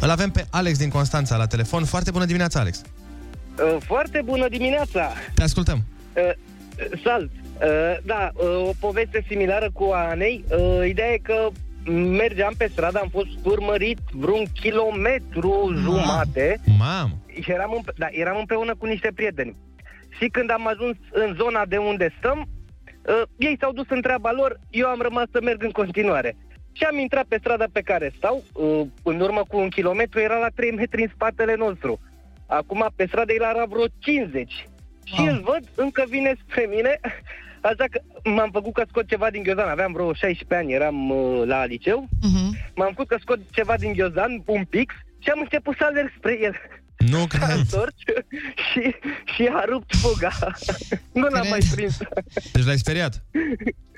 Îl avem pe Alex din Constanța la telefon. Foarte bună dimineața, Alex. Uh, Foarte bună dimineața! Te ascultăm. Uh, Salt! Uh, Da, uh, o poveste similară cu a Anei. Uh, Ideea e că mergeam pe stradă, am fost urmărit vreun kilometru jumate Mamă! și eram, împe- da, eram împreună cu niște prieteni. Și când am ajuns în zona de unde stăm, uh, ei s-au dus în treaba lor, eu am rămas să merg în continuare. Și am intrat pe strada pe care stau, uh, în urmă cu un kilometru, era la 3 metri în spatele nostru. Acum pe stradă el era vreo 50. Și îl văd, încă vine spre mine, așa că m-am făcut că scot ceva din ghiozdan. Aveam vreo 16 ani, eram uh, la liceu. Uh-huh. M-am făcut că scot ceva din ghiozdan, un pix, și am început să alerg spre el. Nu S-a cred. întors și, și a rupt fuga. nu l-am mai prins. Deci l-ai speriat.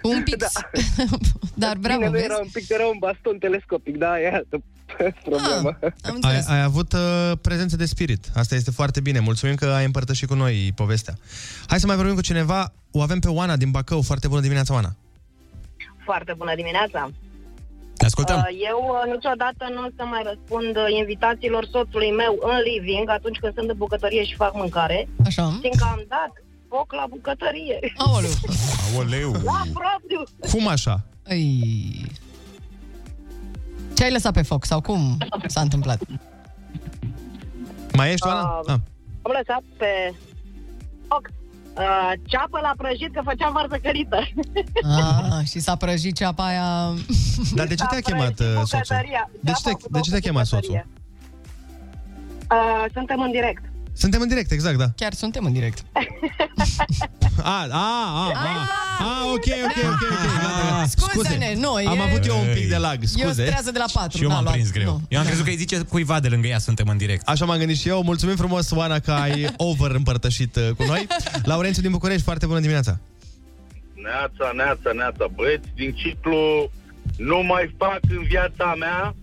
Un pix. Da. Dar bravo, Bine, nu vezi? era un pic, era un baston telescopic, da, e altă problemă. Ah, am Ai, înțeles. ai avut uh, prezență de spirit. Asta este foarte bine. Mulțumim că ai împărtășit cu noi povestea. Hai să mai vorbim cu cineva. O avem pe Oana din Bacău. Foarte bună dimineața, Oana. Foarte bună dimineața! Te ascultăm. Uh, Eu uh, niciodată nu o să mai răspund uh, invitațiilor soțului meu în living atunci când sunt în bucătărie și fac mâncare, Așa. fiindcă am dat foc la bucătărie. Aoleu. Aoleu. La propriu! Cum așa? Ei. Ce ai lăsat pe foc sau cum s-a întâmplat? Mai ești, Oana? Ah. Ah. Am lăsat pe foc uh, ceapă la prăjit că făceam varză cărită. Ah, și s-a prăjit ceapa aia... Dar de ce te-a S-a chemat prăjit uh, soțul? bucătăria. De ce, Da, te, de ce te-a chemat soțul? Uh, suntem în direct. Suntem în direct, exact, da. Chiar suntem în direct. A, a, a, a, a, ok, ok, ok, ok, gata, gata. Scuze-ne, nu, Am e- avut eu un pic de lag, Eu scuze. strează de la 4. Și eu m-am prins greu. Eu am crezut că îi zice cuiva de lângă ea, suntem în direct. Așa m-am gândit și eu. Mulțumim frumos, Oana, că ai over împărtășit uh, cu noi. Laurențiu din București, foarte bună dimineața. Neața, neața, neața, băieți, din ciclu nu mai fac în viața mea,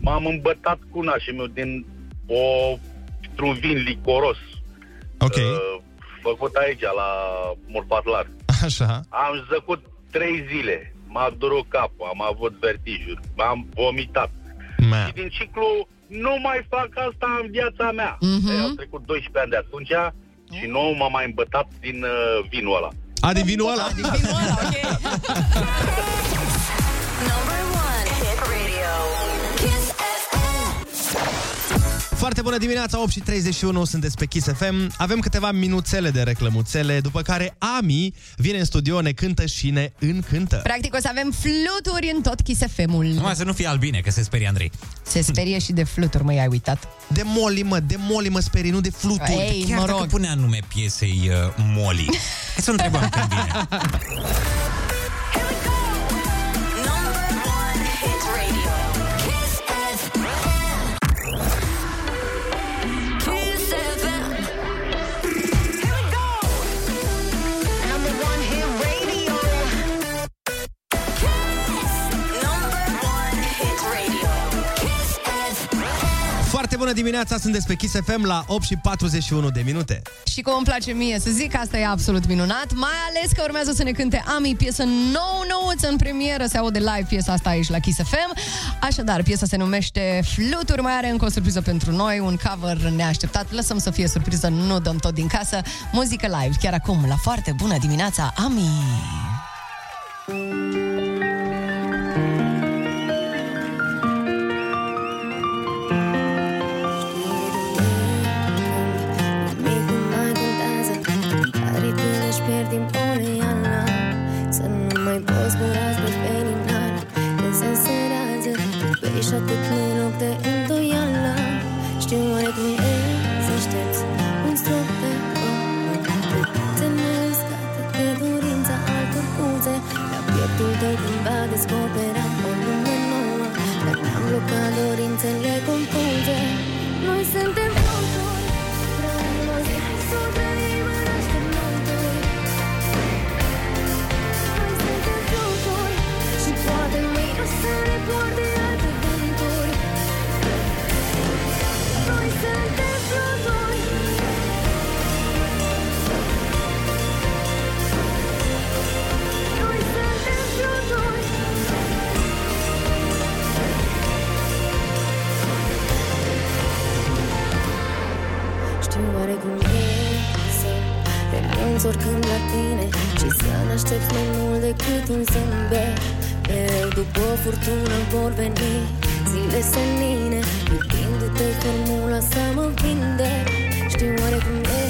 m-am îmbătat cu nașul meu din o, un vin licoros. Ok. Uh, făcut aici, la Morfatlar. Așa. Am zăcut trei zile, m-a durut capul, am avut vertijuri, m-am vomitat. Ma. Și din ciclu nu mai fac asta în viața mea. Mhm. Ei, Au trecut 12 ani de atunci și nu m-am mai îmbătat din uh, vinul ăla. A, din vinul ăla? Din vinul ăla, ok. Foarte bună dimineața, 8 și 31, sunteți pe Kiss FM. Avem câteva minuțele de reclămuțele, după care Ami vine în studio, ne cântă și ne încântă. Practic o să avem fluturi în tot Kiss FM-ul. Numai să nu fie albine, că se sperie Andrei. Se sperie și de fluturi, măi, ai uitat. De moli, mă, de moli mă sperii, nu de fluturi. Ei, Chiar mă dacă rog. punea nume piesei uh, Molly. Hai să o întrebăm când vine. Foarte bună dimineața, sunteți pe Kiss FM la 8 și 41 de minute. Și cum îmi place mie să zic, asta e absolut minunat, mai ales că urmează să ne cânte Ami, piesă nou-nouță în premieră, se aude live piesa asta aici la Kiss FM. Așadar, piesa se numește Fluturi, mai are încă o surpriză pentru noi, un cover neașteptat. Lăsăm să fie surpriză, nu dăm tot din casă. Muzică live, chiar acum, la foarte bună dimineața, Ami! Nimic Știu oare cum e să renunț oricând la tine Și să ne aștepți mai mult decât un zâmbet. Mereu după o furtună vor veni zile senine Iubindu-te formula să mă vindec Știu oare cum e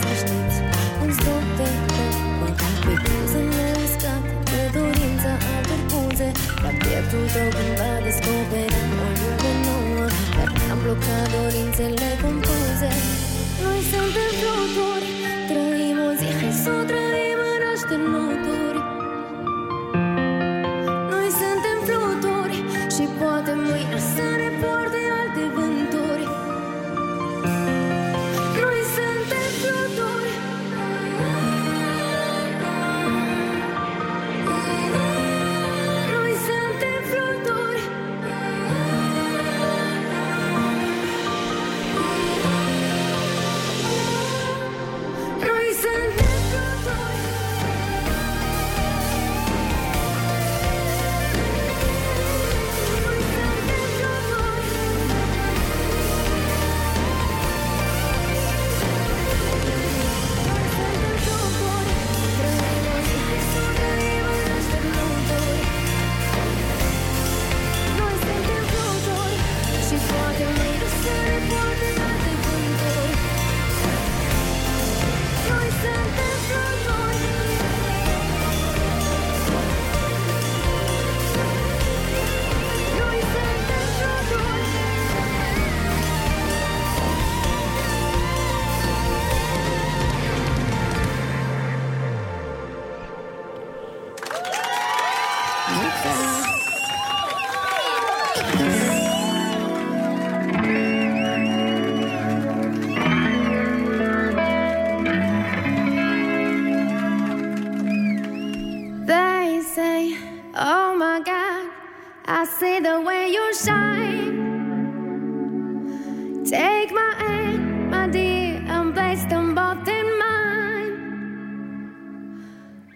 să aștepți un stop de urmă Pe buzele uscate de dorința altor buze La pieptul tău când va descoperi o lume nouă Dar am blocat dorințele compuse Noi suntem fluturi Trăim o zi, hai să o trăim în așternuturi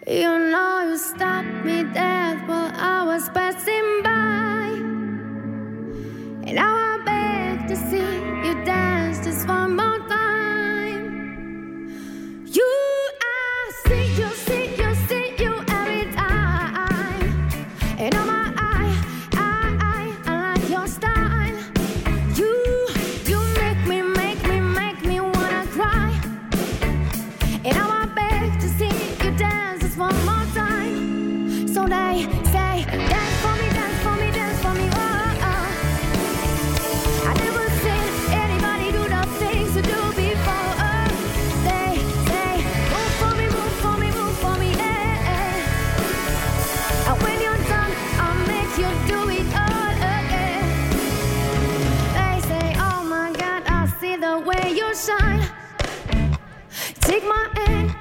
You know you stopped me dead while I was passing by. And now I beg to see you dance just one more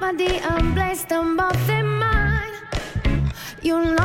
body, and place them both in mine. You know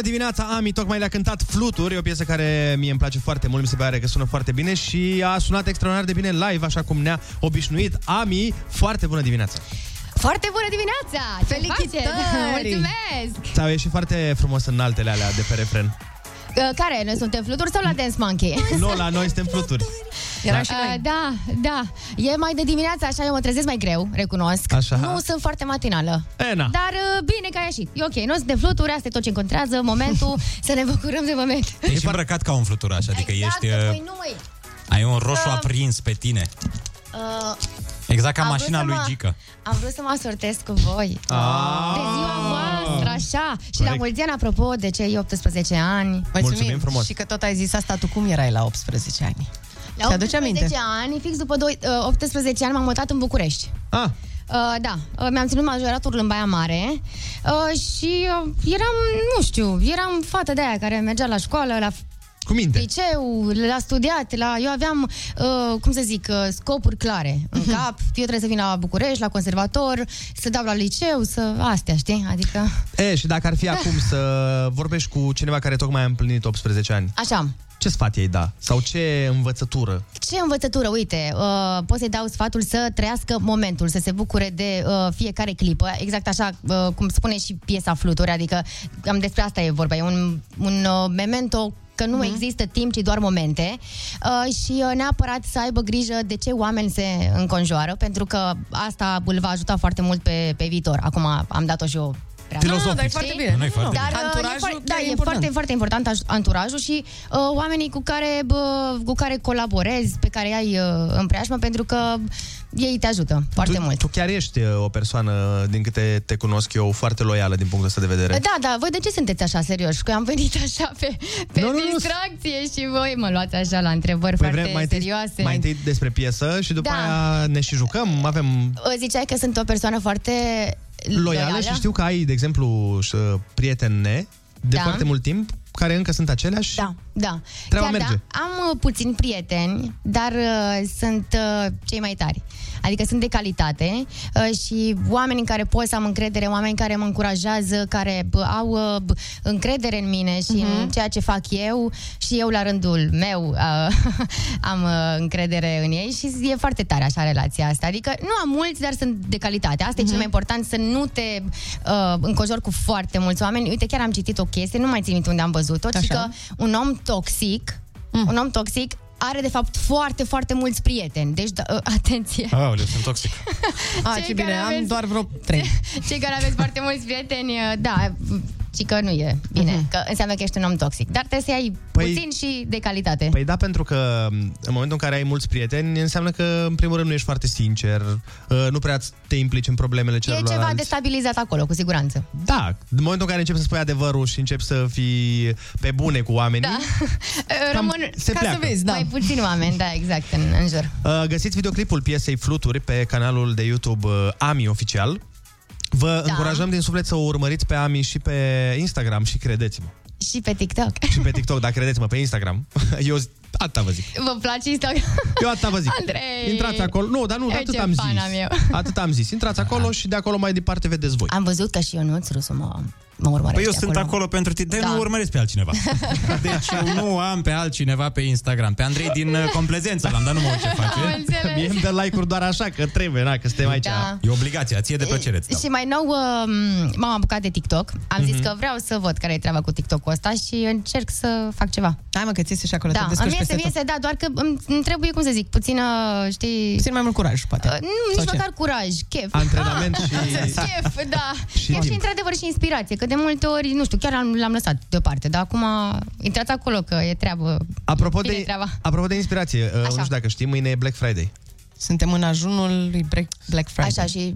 bună dimineața, Ami tocmai le-a cântat Fluturi, o piesă care mie îmi place foarte mult, mi se pare că sună foarte bine și a sunat extraordinar de bine live, așa cum ne-a obișnuit. Ami, foarte bună dimineața! Foarte bună dimineața! Ce Felicitări! faceți? Mulțumesc! Ți-au ieșit foarte frumos în altele alea de pe refren. Uh, Care? Noi suntem fluturi sau la Dance Monkey? Nu, la noi suntem fluturi. Era și noi. Da, da. E mai de dimineață, așa eu mă trezesc mai greu, recunosc. Așa. Nu sunt foarte matinală. E, na. Dar uh, bine că ai ieșit. E ok, noi suntem fluturi, asta e tot ce încontrează, momentul, să ne bucurăm de moment. Ești îmbrăcat ca un fluturaș, adică Exact, ești... păi uh, nu, măi. Ai un roșu Uh, aprins pe tine. Uh, Exact ca am mașina vrut să lui mă- Gică. Am vrut să mă asortez cu voi. Ah. De ziua voastră, așa. Și la Corect. mulți ani, apropo de cei 18 ani. Mulțumim, Și că tot ai zis asta, tu cum erai la 18 ani? La Ți-aduce 18 aminte? ani, fix după doi, uh, 18 ani, m-am mutat în București. Ah. Uh, da, uh, mi-am ținut majoratul în Baia Mare uh, și uh, eram, nu știu, eram fată de aia care mergea la școală, la Cu minte. liceu, la studiat, la... eu aveam, uh, cum să zic, uh, scopuri clare în Mhm. cap. Eu trebuie să vin la București, la conservator, să dau la liceu, să... Astea, știi? Adică... E, și dacă ar fi acum să vorbești cu cineva care tocmai a împlinit 18 ani, Așa. ce sfat ei da? Sau ce învățătură? Ce învățătură, uite, uh, pot să-i dau sfatul să trăiască momentul, să se bucure de uh, fiecare clipă, exact așa uh, cum spune și piesa Fluturi, adică cam despre asta e vorba, e un, un uh, memento că nu Mhm. există timp, ci doar momente uh, și uh, neapărat să aibă grijă de ce oameni se înconjoară, pentru că asta îl va ajuta foarte mult pe, pe viitor. Acum am dat-o și eu prea Filozofic. Ah, dar e foarte bine. Nu, e foarte Dar bine. uh, e, Anturajul foarte, chiar da, e e important. foarte, foarte important aj- anturajul și uh, oamenii cu care, bă, cu care colaborezi, pe care ai uh, în preajmă, pentru că ei te ajută foarte tu, mult. Tu chiar ești uh, o persoană, din câte te cunosc eu, foarte loială din punctul ăsta de vedere. Da, da, voi de ce sunteți așa serioși? Că am venit așa pe, pe Nu, nu, nu. distracție și voi mă luați așa la întrebări Păi foarte vrem mai întâi, serioase. mai întâi despre piesă și după Da. aia ne și jucăm. Avem Ziceai că sunt o persoană foarte loială și știu că ai, de exemplu, și, uh, prietene de Da. foarte mult timp care încă sunt aceleași. Da, da. Treaba Chiar merge. Da, am uh, puțini prieteni, dar uh, sunt uh, cei mai tari. Adică sunt de calitate uh, și oameni în care pot să am încredere, oameni care mă încurajează, care uh, au uh, b- încredere în mine și Mhm. în ceea ce fac eu și eu la rândul meu uh, am uh, încredere în ei și e foarte tare așa relația asta. Adică nu am mulți, dar sunt de calitate. Asta e cel mai important, să nu te uh, încojori cu foarte mulți oameni. Uite, chiar am citit o chestie, nu mai țin minte unde am văzut-o, ci Așa. că un om toxic, Mm. un om toxic are de fapt foarte, foarte mulți prieteni. Deci, da, uh, atenție. Aoleu, sunt toxic. A, Cei ce bine, care am aveți- doar vreo trei. Cei care aveți foarte mulți prieteni, uh, da, și că nu e bine, Mhm. că înseamnă că ești un om toxic. Dar trebuie să ai Păi- puțin și de calitate. Păi da, pentru că în momentul în care ai mulți prieteni, înseamnă că, în primul rând, nu ești foarte sincer, uh, nu prea te implici în problemele e celorlalți. ceva destabilizat acolo, cu siguranță. Da, în momentul în care începi să spui adevărul și începi să fii pe bune cu oamenii, Da. Rămân se ca pleacă. să vezi, da. mai puțini oameni, da, exact, în, în jur. Uh, Găsiți videoclipul piesei Fluturi pe canalul de YouTube uh, Ami Oficial. Vă da. încurajăm din suflet să o urmăriți pe Ami și pe Instagram și credeți-mă. Și pe TikTok. Și pe TikTok, dar credeți-mă, pe Instagram. Eu zi- atâta vă zic. Vă place Instagram? Eu atâta vă zic. Andrei! Intrați acolo. Nu, dar nu, E, atât ce am fan zis. am eu. Atât am zis. Intrați acolo și de acolo mai departe vedeți voi. Am văzut că și Ionuț Rusu mă, mă urmărește Păi eu sunt acolo pentru tine, dar Da. nu urmăresc pe altcineva. Deci eu nu am pe altcineva pe Instagram. Pe Andrei din uh, Complezență l-am, dar nu mă uit ce face. Mie îmi dă like-uri doar așa, că trebuie, na, că suntem aici. Da. E obligația, ție de plăcere. îți dau. Și mai nou um, m-am apucat de TikTok. Am zis Mhm. că vreau să văd care e treaba cu TikTok-ul ăsta și încerc să fac ceva. Hai mă, că ți și acolo, Da, te îmi descurci iese, peste îmi tot. iese, da, doar că îmi, îmi trebuie, cum să zic, puțină, știi... Puțin mai mult curaj, poate. Uh, nu, Sau nici ce? măcar curaj, chef. Antrenament și- chef, da. Și chef și, timp. într-adevăr, și inspirație. Că de multe ori, nu știu, chiar l-am, l-am lăsat deoparte, dar acum intrați acolo, că e treabă. Apropo Bine de, treaba. apropo de inspirație, uh, nu știu dacă știi, mâine e Black Friday. Suntem în ajunul lui Black, Black Friday. Așa și...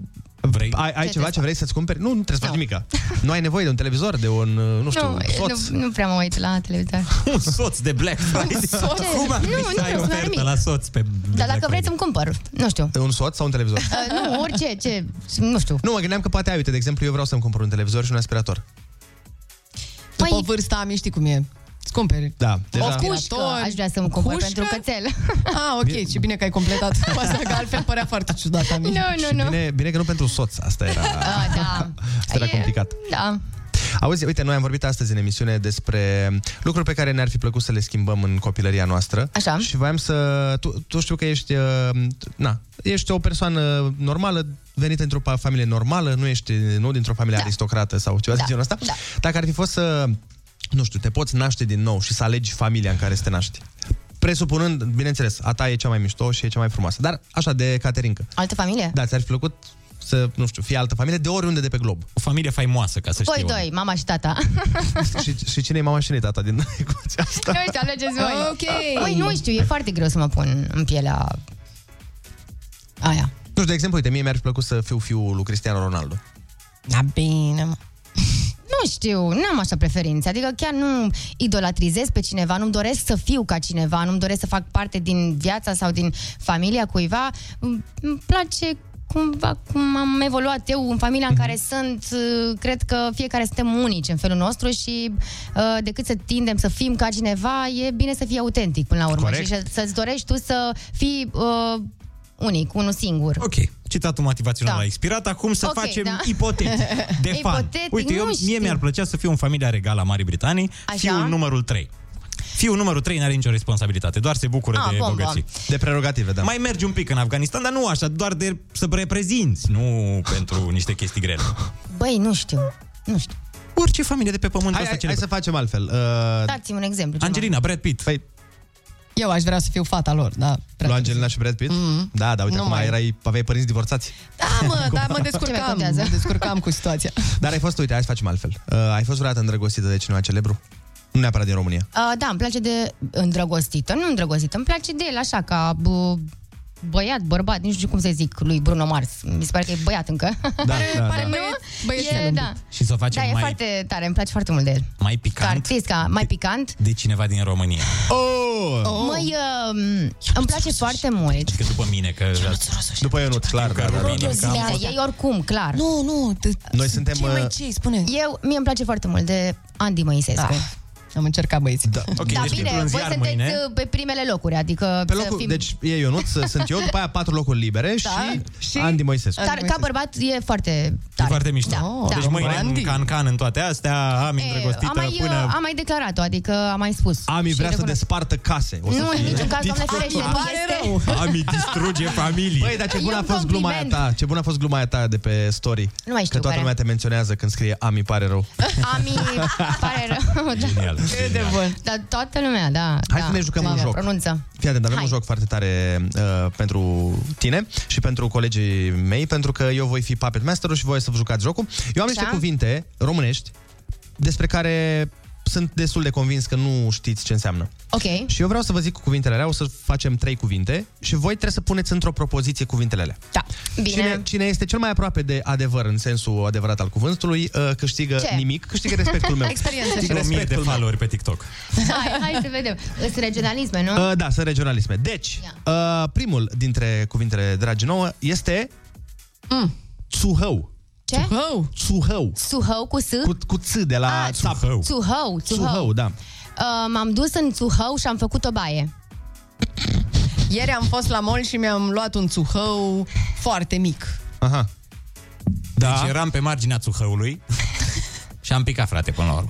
Vrei? Ai, ai Ce ceva te ce vrei să-ți cumperi? Nu, nu trebuie să faci nimic. Nu ai nevoie de un televizor, de un, uh, nu știu, nu, soț. nu, nu prea mă uit la televizor. Un soț de Black Friday. soț? Cum ar Nu, fi nu să vreau ai să ofertă nimic. la soț pe Dar dacă vreți să-mi cumpăr, nu știu. Un soț sau un televizor? Uh, nu, orice, ce, nu știu. Nu, mă gândeam că poate ai, uite, de exemplu, eu vreau să-mi cumpăr un televizor și un aspirator. După Păi- vârsta am, știi cum e. Îți cumperi. Da, deja. O cușcă aș vrea să-mi cumpăr Cușcă? pentru cățel. Ah, ok, ce bine că ai completat cu asta, că altfel părea foarte ciudat a mine. Nu, nu, nu. Bine, bine că nu pentru soț, asta era, Ah, da. asta era E- complicat. Da. Auzi, uite, noi am vorbit astăzi în emisiune despre lucruri pe care ne-ar fi plăcut să le schimbăm în copilăria noastră. Așa. Și voiam să... Tu, tu știu că ești... uh, Na, ești o persoană normală, venită într-o pa- familie normală, nu ești nu dintr-o familie da. aristocrată sau ceva Da, de genul ăsta. da. Dacă ar fi fost să, nu știu, te poți naște din nou și să alegi familia în care să te naști. Presupunând, bineînțeles, a ta e cea mai mișto și e cea mai frumoasă. Dar așa, de Caterinca. Altă familie? Da, ți-ar fi plăcut să, nu știu, fie altă familie de oriunde de pe glob. O familie faimoasă, ca să Voi știu. doi, mama și tata. și, și cine e mama și cine e tata din ecuația asta? Uite, alegeți voi. Ok. Păi nu știu, e foarte greu să mă pun în pielea aia. Nu știu, de exemplu, uite, mie mi-ar fi plăcut să fiu fiul lui Cristiano Ronaldo. Da, bine, mă. Nu știu, nu am așa preferințe. Adică chiar nu idolatrizez pe cineva, nu-mi doresc să fiu ca cineva, nu-mi doresc să fac parte din viața sau din familia cuiva. Îmi îmi place cumva cum am evoluat eu în familia în care sunt, uh, cred că fiecare suntem unici în felul nostru și uh, decât să tindem să fim ca cineva, e bine să fii autentic până la urmă Corect. și să- să-ți dorești tu să fii uh, unic, unul singur. Ok, citatul motivațional Da. a expirat, acum să Ok, facem da. ipotetic. De fan. Ipotetic, Uite, eu, nu mie știu. mi-ar plăcea să fiu în familia regală a Marii Britanii, Așa? fiul numărul 3. Fiul numărul 3 n-are nicio responsabilitate, doar se bucură Ah, de bombă. bogății. De prerogative, da. Mai mergi un pic în Afganistan, dar nu așa, doar de să reprezinți, nu pentru niște chestii grele. Băi, nu știu, nu știu. Orice familie de pe pământul Hai, ăsta hai, hai să facem altfel. Uh, Dați-mi un exemplu. ceva. Angelina, Brad Pitt. Păi, Eu aș vrea să fiu fata lor, da. lui Angelina și Brad Pitt? Mhm. Da, da, uite, Nu acum mai- erai, aveai părinți divorțați. Da, mă, dar mă Ce mai descurcam, contează? mă descurcam cu situația. Dar ai fost, uite, hai să facem altfel. Uh, ai fost vreodată îndrăgostită de cineva celebru? Nu neapărat din România. Uh, da, îmi place de îndrăgostită, nu îndrăgostită, îmi place de el așa, ca bă, băiat, bărbat, nici nu știu cum să zic lui Bruno Mars. Mi se pare că e băiat încă. Da, da, pare da. băiet, băiețel e, un da. Și să o facem Da, e mai, foarte tare, îmi place foarte mult de el. mai Ca picant artist, ca mai picant. de cineva din România. Oh! Măi, uh, îmi place foarte mult. Adică după mine, că... După Ionuț, clar, da, da, da. Da, ei oricum, clar. Nu, nu. Noi suntem... Ce mai uh, ce spune? Eu, mie îmi place foarte mult de Andy Moisescu. Ah, am încercat băieții. Da. Ok, da, deci bine, într-un voi ziar sunteți mâine... uh, pe primele locuri, adică Pe să locul, fim... deci e Ionuț, sunt eu, după aia patru locuri libere Da, și, și- Andy Moisescu. Dar ca bărbat e foarte E tare. foarte mișto. Da, deci da. mâine Andy. în can-can în toate astea, am E, îndrăgostită am mai, uh, până... am mai declarat-o, adică am mai spus. Ami Și vrea să recunosc. despartă case. O să Nu, în fie- niciun caz, doamne ferește, nu este. Ami distruge familii. Băi, dar ce E bună a un fost gluma aia compliment. ta. Ce bună a fost gluma aia ta de pe story. Nu mai Că știu toată care. lumea te menționează când scrie Ami pare rău. Ami, pare rău. Da. Genial, genial. bun. Dar toată lumea, da. Hai da, să ne jucăm da, un joc. Pronunță. Fii atent, avem Hai. un joc foarte tare uh, pentru tine și pentru colegii mei, pentru că eu voi fi puppet master și voi să vă jucați jocul. Eu am niște Așa. cuvinte românești despre care sunt destul de convins că nu știți ce înseamnă. Ok. Și eu vreau să vă zic cu cuvintele alea, o să facem trei cuvinte și voi trebuie să puneți într-o propoziție cuvintele alea. Da. Bine. Cine, cine este cel mai aproape de adevăr în sensul adevărat al cuvântului, uh, câștigă Ce? nimic, câștigă respectul meu. Experiență. Câștigă Vreo mie de respectul meu. followeri pe TikTok. Hai, hai să vedem. Sunt regionalisme, nu? Uh, da, sunt regionalisme. Deci, uh, primul dintre cuvintele dragi nouă este Mm. Tsuhău. Ce? Oh. Tsuhău. Suhău cu S? Cu, cu ț de la Ah, țap. Tsuhău. Suhău, Tsuhău, Suhău. da. Uh, m-am dus în Suhău și am făcut o baie. Ieri am fost la mall și mi-am luat un țuhău foarte mic. Aha. Da. Deci eram pe marginea țuhăului și am picat, frate, până la urmă.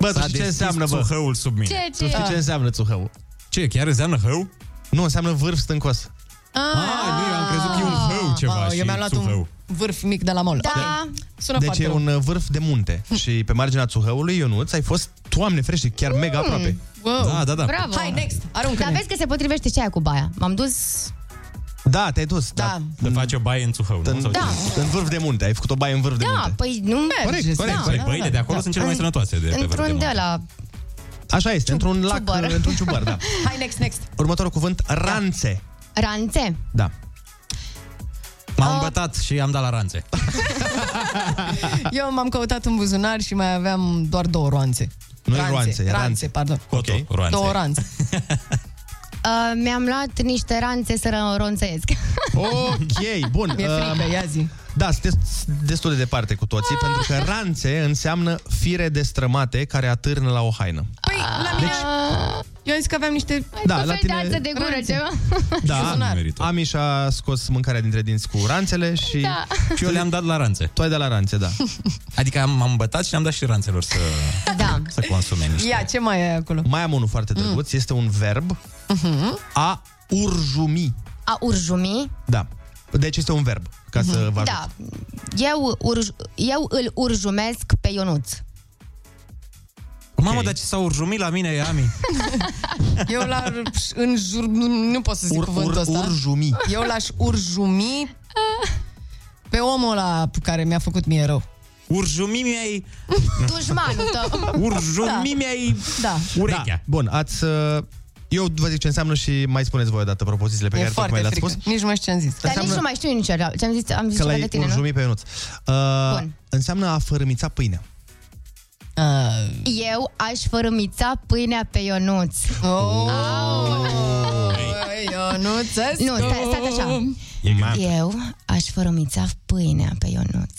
Bă, tu S-a știi ce deschis înseamnă, bă? țuhăul sub mine. Ce, Tu ce? știi ce înseamnă țuhău? Ce, chiar înseamnă hău? Nu, înseamnă vârf stâncos. Ah, nu, eu am crezut că e un hău ceva Ah, și Eu mi-am luat țuhău. un vârf mic de la mall. Da. Ok. Sună Deci foarte e rău. un uh, vârf de munte. și pe marginea țuhăului, Ionuț, ai fost, Doamne frește, chiar mega aproape. Wow. Da, da, da. Bravo. Hai, next. Aruncă Dar vezi că se potrivește și aia cu baia. M-am dus... Da, te-ai dus. Da. Să faci o baie în țuhău, nu? În, Sau Da. ce? în vârf de munte. Ai făcut o baie în vârf de Da, munte. păi nu Corect, corect, da. corect. Băile Păi, de acolo sunt cele mai sănătoase de pe Într-un verde de la... Așa este, într-un lac, ciubăr. într-un ciubăr, da. Hai, next, next. Următorul cuvânt, ranțe. Ranțe. Da. M-am îmbătat și am dat la ranțe. Eu m-am căutat în buzunar și mai aveam doar două roanțe. Nu e roanțe, e ranțe, ranțe. pardon. Ok, roanțe. Două ranțe. Uh, mi-am luat niște ranțe să ră- ronțăiesc. Ok, bun. Mi-e frică, ia zi. Da, sunteți destul de departe cu toții, pentru că ranțe înseamnă fire destrămate care atârnă la o haină. Păi, la mine... Eu am zis că aveam niște... Da, Cu la fel tine- de alță de gură, ranțe. ceva. Da, buzunar. merită. Amiș și-a scos mâncarea dintre dinți cu ranțele și... Da. Și eu le-am dat la ranțe. Tu ai de la ranțe, da. Adică am, m-am îmbătat și le-am dat și ranțelor să, Da. să consume niște. Ia, ce mai e acolo? Mai am unul foarte drăguț, este un verb a urjumi. A urjumi. Da. Deci este un verb, ca să vă ajut. Da. Eu, urj, eu îl urjumesc pe Ionuț. Mamă, dar ce s-a urjumit la mine, Ami? Eu la în jur, nu, nu pot să zic Ur, cuvântul ur, ăsta. urjumi. Eu l-aș urjumi pe omul ăla care mi-a făcut mie rău. Urjumi mi-ai... Dușmanul tău. Urjumi mi-ai... Da. Urechea. Da. Bun, ați... uh, Eu vă zic ce înseamnă și mai spuneți voi odată propozițiile pe E care tocmai foarte le-ați frică. spus. Nici nu mai știu ce am zis. Dar nici Înseamnă- nu mai știu nici ce am zis, am zis Că ceva l-ai de tine, nu? urjumi pe Ionuț. Uh, Bun. înseamnă a fărâmița pâinea. Uh, Eu aș fărâmița pâinea pe Ionuț. oh, Ionuțescu. Nu, stai, stai așa. E gândit. Eu aș fărâmița pâinea pe Ionuț.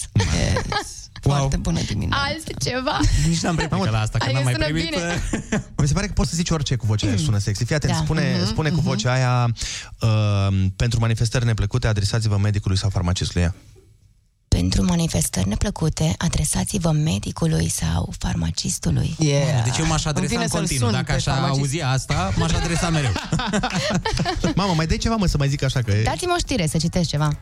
Foarte bună dimineața. Altceva. Nici n-am replică la asta, că Adică n-am mai sună primit. bine. Mi se pare că poți să zici orice cu vocea aia, sună sexy. Fii atent, Da. spune, spune cu vocea aia uh, pentru manifestări neplăcute, adresați-vă medicului sau farmacistului. Ia. Pentru manifestări neplăcute, adresați-vă medicului sau farmacistului. Yeah. Deci eu m-aș Îmi adresa vine în să-l continuu. sun Dacă pe aș farmacist. auzi asta, m-aș adresa mereu. Mamă, mai dai ceva, mă, să mai zic așa că... e- Dați-mi o știre să citesc ceva.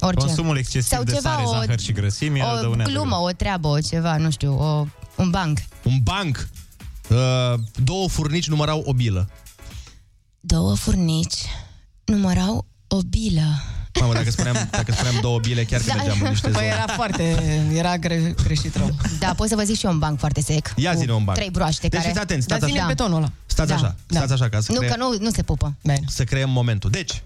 Orice. Consumul excesiv Sau de ceva, sare, o- zahăr și grăsimi o dăunează glumă, o treabă, o ceva, nu știu, o, un banc. Un banc. Uh, două furnici numărau o bilă. Două furnici numărau o bilă. Mamă, dacă spuneam, dacă spuneam două bile, chiar că Da. mergeam în niște Păi zone. era foarte, era gre, greșit rău. Da, pot să vă zic și eu un banc foarte sec. Ia cu zine un banc. Trei broaște Deci care... fiți atenți, Dar stați ține așa. pe tonul ăla. Stați Da, așa, da. stați așa, ca să, Nu, crea- că nu, nu se pupă. Bine. să creăm momentul. Deci,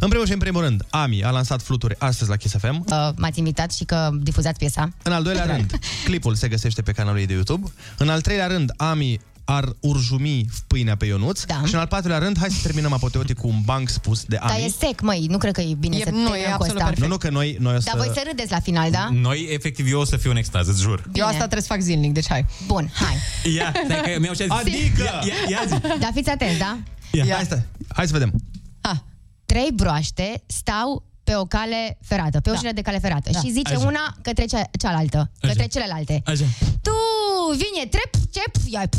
În primul și în primul rând, Ami a lansat fluturi astăzi la Kiss FM. Uh, m-ați invitat și că difuzați piesa. În al doilea rând, clipul se găsește pe canalul ei de YouTube. În al treilea rând, Ami ar urjumi pâinea pe Ionuț. Da. Și în al patrulea rând, hai să terminăm apoteotic cu un banc spus de Ami. Dar e sec, măi, nu cred că e bine E- să nu, e terminăm cu absolut asta. Nu, nu, că noi, noi o să... Dar voi să râdeți la final, da? Noi, efectiv, eu o să fiu în extaz, îți jur. Eu asta trebuie să fac zilnic, deci hai. Bun, hai. Ia, stai că mi-au și Adică... Ia, ia, ia zi. Dar fiți atenți, da? Ia. Hai, stai. hai să vedem. Trei broaște stau pe o cale ferată, pe o șină de cale ferată Da. și zice Așa. una către cea, cealaltă, către celelalte. Așa. Tu vine trep, cep, ia.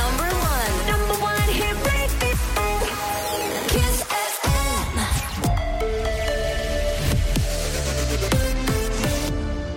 Number one. Number one hit radio. Kiss FM.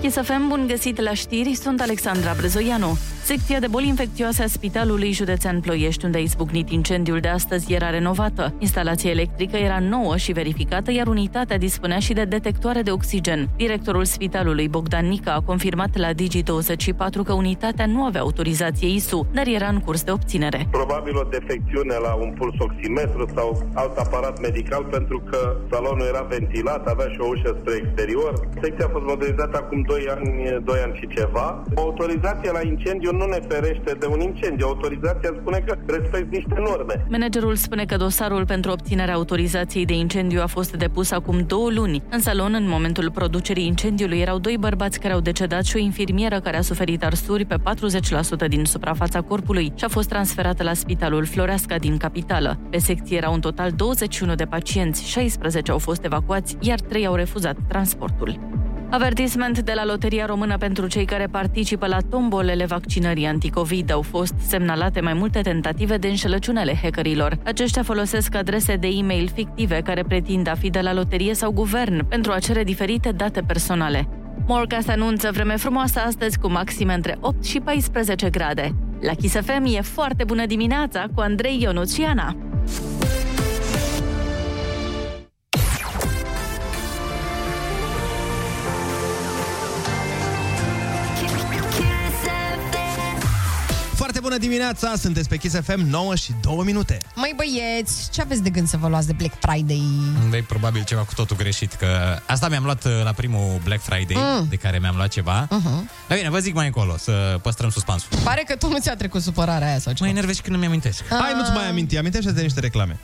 Chisafem, bun găsit la știri, sunt Alexandra Brezoianu. Secția de boli infecțioase a Spitalului Județean Ploiești, unde a izbucnit incendiul de astăzi, era renovată. Instalația electrică era nouă și verificată, iar unitatea dispunea și de detectoare de oxigen. Directorul spitalului, Bogdan Nica, a confirmat la Digi24 că unitatea nu avea autorizație ISU, dar era în curs de obținere. Probabil o defecțiune la un puls oximetru sau alt aparat medical pentru că salonul era ventilat, avea și o ușă spre exterior. Secția a fost modernizată acum 2 ani, 2 ani și ceva. O autorizație la incendiu nu ne ferește de un incendiu. Autorizația spune că respect niște norme. Managerul spune că dosarul pentru obținerea autorizației de incendiu a fost depus acum două luni. În salon, în momentul producerii incendiului, erau doi bărbați care au decedat și o infirmieră care a suferit arsuri pe 40% din suprafața corpului și a fost transferată la Spitalul Floreasca din capitală. Pe secție erau în total 21 de pacienți, 16 au fost evacuați, iar 3 au refuzat transportul. Avertisment de la Loteria Română pentru cei care participă la tombolele vaccinării anticovid. Au fost semnalate mai multe tentative de înșelăciunele hackerilor. Aceștia folosesc adrese de e-mail fictive care pretind a fi de la loterie sau guvern pentru a cere diferite date personale. Morca se anunță vreme frumoasă astăzi cu maxime între 8 și 14 grade. La Kiss FM e foarte bună dimineața cu Andrei Ionuț bună dimineața, sunteți pe Kiss FM 9 și 2 minute. Măi băieți, ce aveți de gând să vă luați de Black Friday? Unde e probabil ceva cu totul greșit, că asta mi-am luat uh, la primul Black Friday, Mm. de care mi-am luat ceva. Uh-huh. Dar bine, vă zic mai încolo, să păstrăm suspansul. Pare că tu nu ți-a trecut supărarea aia sau ceva. Mă enervezi când îmi amintesc. Hai, nu-ți mai aminti, amintește-te de niște reclame.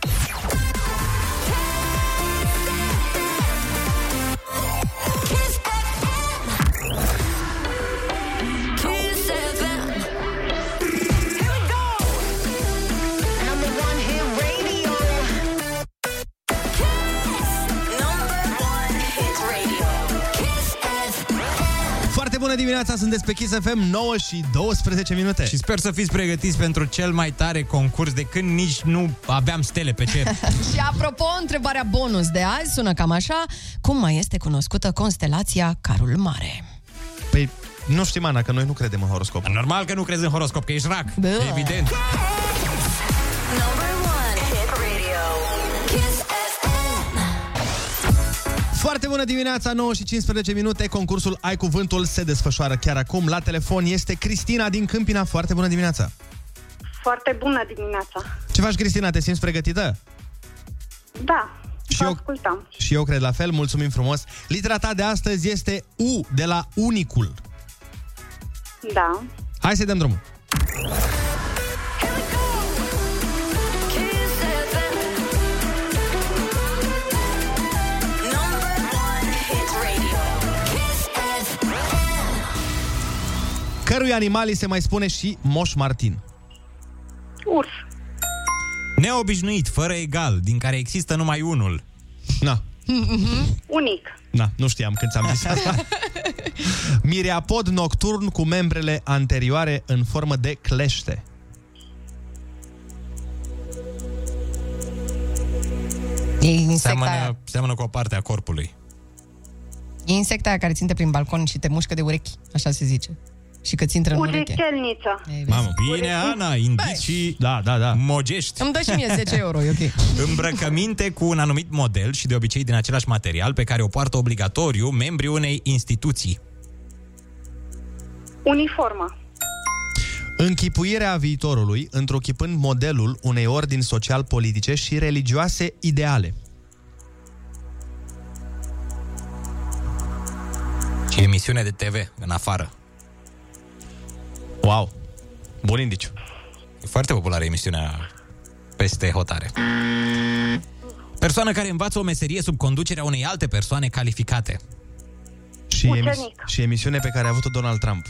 Bună dimineața, sunteți pe Kiss FM 9 și 12 minute. Și sper să fiți pregătiți pentru cel mai tare concurs de când nici nu aveam stele pe cer. Și apropo, întrebarea bonus de azi sună cam așa. Cum mai este cunoscută constelația Carul Mare? Păi, nu știm, Ana, că noi nu credem în horoscop. Normal că nu crezi în horoscop, că ești rac. Da. Evident. Number bună dimineața, 9 și 15 minute. Concursul Ai Cuvântul se desfășoară chiar acum. La telefon este Cristina din Câmpina. Foarte bună dimineața. Foarte bună dimineața. Ce faci, Cristina? Te simți pregătită? Da, Și vă eu- ascultam. Și eu cred la fel, mulțumim frumos. Litera ta de astăzi este U de la unicul. Da. Hai să dăm drumul. Cărui animal îi se mai spune și Moș Martin? Urs. Neobișnuit, fără egal, din care există numai unul. Na, Unic. na, nu știam când ți-am zis asta. Miriapod nocturn cu membrele anterioare în formă de clește. E insecta aia. Seamănă, seamănă cu o parte a corpului. E insecta aia care ținte prin balcon și te mușcă de urechi, așa se zice. Și că ți intră în ureche. Urichelniță. Mamă, bine, Ana, indicii da, da, da. mogești. Îmi dă și mie 10 euro, e ok. Îmbrăcăminte cu un anumit model și de obicei din același material pe care o poartă obligatoriu membrii unei instituții. Uniformă. Închipuirea viitorului, întruchipând modelul unei ordini social-politice și religioase ideale. Și emisiune de TV în afară. Wow! Bun indiciu. E foarte populară emisiunea peste hotare. Persoană care învață o meserie sub conducerea unei alte persoane calificate. Și, emis- și emisiune pe care a avut-o Donald Trump.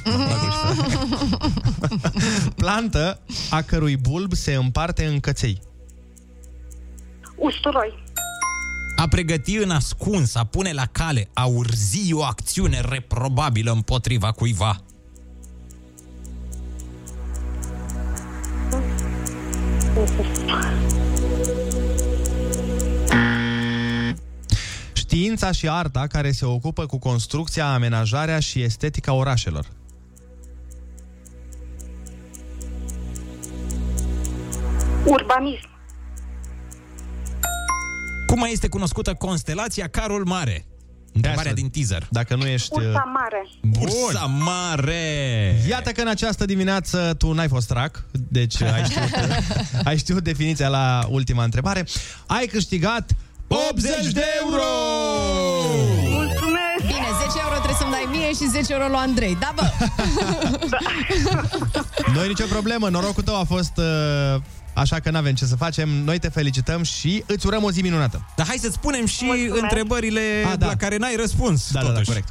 Plantă a cărui bulb se împarte în căței. Usturoi. A pregăti în ascuns, a pune la cale, a urzi o acțiune reprobabilă împotriva cuiva. Știința și arta care se ocupă cu construcția, amenajarea și estetica orașelor. Urbanism. Cum mai este cunoscută constelația Carol Mare? Întrebarea din teaser. Dacă nu ești... Ursa mare. Ursa Mare! Iată că în această dimineață tu n-ai fost rac, deci ai știut, ai știut definiția la ultima întrebare. Ai câștigat 80 de euro! Mulțumesc! Bine, 10 euro trebuie să-mi dai mie și 10 euro lui Andrei. Da, bă! Noi nicio problemă, norocul tău a fost uh, așa că n-avem ce să facem. Noi te felicităm și îți urăm o zi minunată. Dar hai să spunem și Mulțumesc. întrebările A, da. la care n-ai răspuns. Da, da, da, totuși. corect.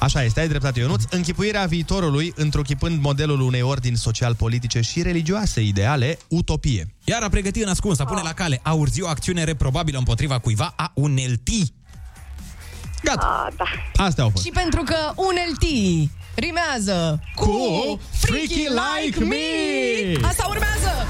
Așa este, ai dreptate, Ionuț. Închipuirea viitorului, întruchipând modelul unei ordini social-politice și religioase ideale, utopie. Iar a pregăti în ascuns, a pune la cale, a urzi o acțiune reprobabilă împotriva cuiva, a unelti. Gata. A, da. Astea au fost. Și pentru că unelti rimează cu, Cu Freaky Like Me. Asta urmează!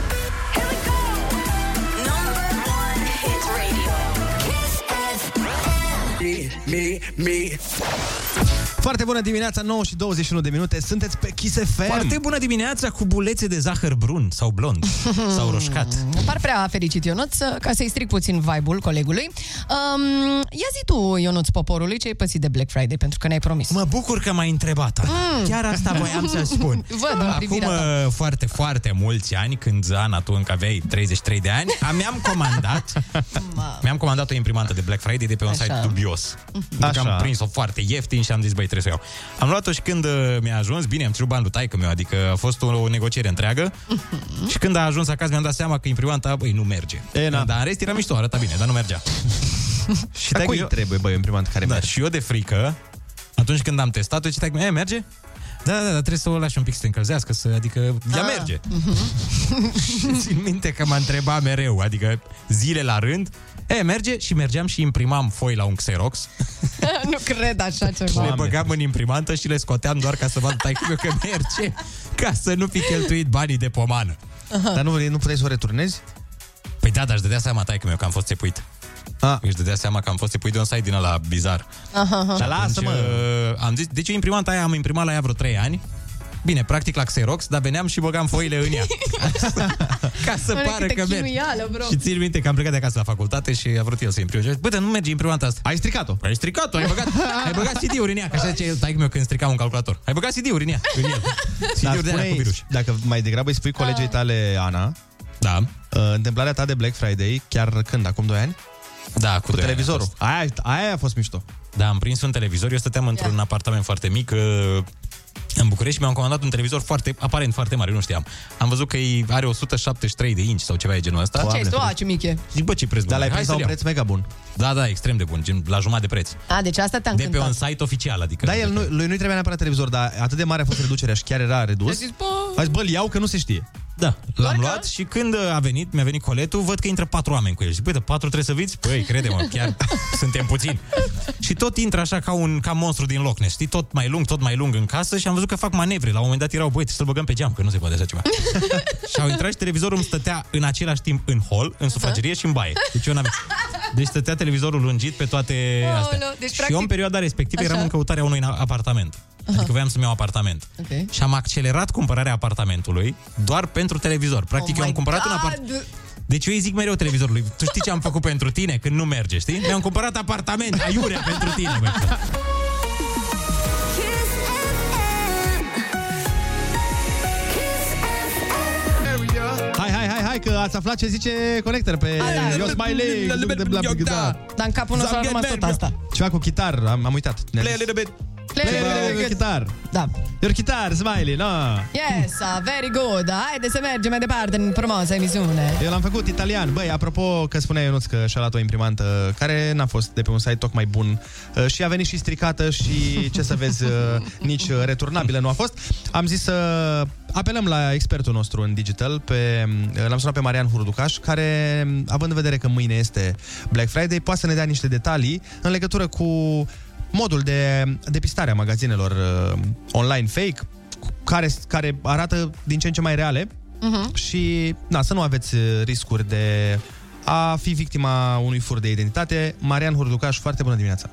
Me, me. Foarte bună dimineața, 9 și 21 de minute. Sunteți pe Kiss FM. Foarte bună dimineața cu bulețe de zahăr brun sau blond sau roșcat. Par prea fericit Ionuț, ca să-i stric puțin vibe-ul colegului. Um, ia zi tu, Ionuț Poporului, ce ai pățit de Black Friday, pentru că ne-ai promis. Mă bucur că m-ai întrebat. Mm. Chiar asta voiam să spun. Văd în Acum privirea ta. uh, foarte, foarte mulți ani, când Ana, tu încă aveai 33 de ani, am- mi-am comandat mi-am comandat o imprimantă de Black Friday de pe un Așa. site dubios. Așa. Așa. Am prins-o foarte ieftin și am zis, băi, trebuie să o iau. Am luat-o și când uh, mi-a ajuns, bine, am cerut bani lui taică meu, adică a fost o, o negociere întreagă. și când a ajuns acasă, mi-am dat seama că imprimanta, băi, nu merge. E, na. Dar în rest era mișto, arăta bine, dar nu mergea. și Dar taică cui trebuie, băi, imprimantă care da, merge? și eu de frică, atunci când am testat-o, ce e, merge? Da, da, da, trebuie să o lași un pic să se încălzească, să, adică ea Ah. merge. și țin minte că m-a întrebat mereu, adică zile la rând, e, merge și mergeam și imprimam foi la un Xerox, nu cred așa ceva. le băgam în imprimantă și le scoteam doar ca să văd taică că merge, ca să nu fi cheltuit banii de pomană. Dar nu, nu puteai să o returnezi? Păi da, dar își dădea seama taică meu că am fost țepuit. Ah. Își dădea seama că am fost țepuit de un site din ăla bizar. Aha, aha. Și Dar lasă, atunci, mă. uh, Am zis, deci eu imprimanta aia am imprimat la ea vreo 3 ani. Bine, practic la Xerox, dar veneam și băgam foile în ea. Ca să Doamne, pară câtă că merge. chinuială, bro. Și țin minte că am plecat de acasă la facultate și a vrut el să imprime. Și a zis, Bă, dar nu merge imprimanta asta. Ai stricat-o. Ai stricat-o, ai băgat, ai băgat CD-uri în ea, că așa zice taică meu când stricam un calculator. Ai băgat CD-uri în ea, în el. Dar CD-uri de alea cu spune virus. dacă mai degrabă îi spui colegei tale, Ana, Da. uh, întâmplarea ta de Black Friday, chiar când, acum 2 ani? Da, cu, Cu doi ani a televizorul. fost. Aia, aia a fost mișto. Da, am prins un televizor. Eu stăteam într-un apartament foarte mic uh, în București și mi-am comandat un televizor foarte, aparent foarte mare, nu știam. Am văzut că e, are 173 de inci sau ceva de genul ăsta. Ce ai tu? A, ce mic e. Zic, bă, ce preț bun. Dar l-ai Hai prins la să-l un iau. preț mega bun. Da, da, extrem de bun, gen la jumătate de preț. A, deci asta te-a De pe încântat. un site oficial, adică. Da, el nu, lui nu-i trebuia neapărat televizor, dar atât de mare a fost reducerea și chiar era redus. A zis, bă, A zis, bă, îl iau că nu se știe. Da, l-am luat și când a venit, mi-a venit coletul, văd că intră patru oameni cu el. Zic, băi, de patru trebuie să viți? Păi, crede-mă, chiar suntem puțini. Și tot intră așa ca un ca monstru din Loch Ness, știi? Tot mai lung, tot mai lung în casă și am văzut că fac manevre. La un moment dat erau, băi, trebuie să-l băgăm pe geam, că nu se poate așa ceva. și au intrat și televizorul îmi stătea în același timp în hol, în sufragerie și în baie. Deci eu n-aveam. Deci stătea televizorul lungit pe toate Aoleu, astea. deci, și practic- eu în perioada respectivă Așa. eram în căutarea unui apartament. Adică voiam să-mi iau apartament. Ok. Și am accelerat cumpărarea apartamentului doar pentru televizor. Practic, Oh eu am my cumpărat un God! apartament. Deci eu îi zic mereu televizorului, tu știi ce am făcut pentru tine când nu merge, știi? Mi-am cumpărat apartament, aiurea pentru tine, bă. Kiss FM. Kiss Stai că ați aflat ce zice Connector pe da. Yo Smiley. Da. Dar în capul nostru a rămas tot asta. Ceva cu chitar, am, am uitat. Ne-a Play a zis. little bit. Play a chitar. Da. Your chitar, Smiley, no. Yes, uh, very good. Haide să mergem mai departe în frumoasa emisiune. Eu l-am făcut italian. Băi, apropo că spunea Ionuț că și-a luat o imprimantă care n-a fost de pe un site tocmai bun uh, și a venit și stricată și, ce să vezi, uh, nici uh, returnabilă nu a fost. Am zis să apelăm la expertul nostru în digital, pe, uh, l-am sunat pe Marian Hurducaș, care, având în vedere că mâine este Black Friday, poate să ne dea niște detalii în legătură cu modul de depistare a magazinelor uh, online fake, care, care arată din ce în ce mai reale Mhm. și na, să nu aveți uh, riscuri de a fi victima unui fur de identitate. Marian Hurducaș, foarte bună dimineața!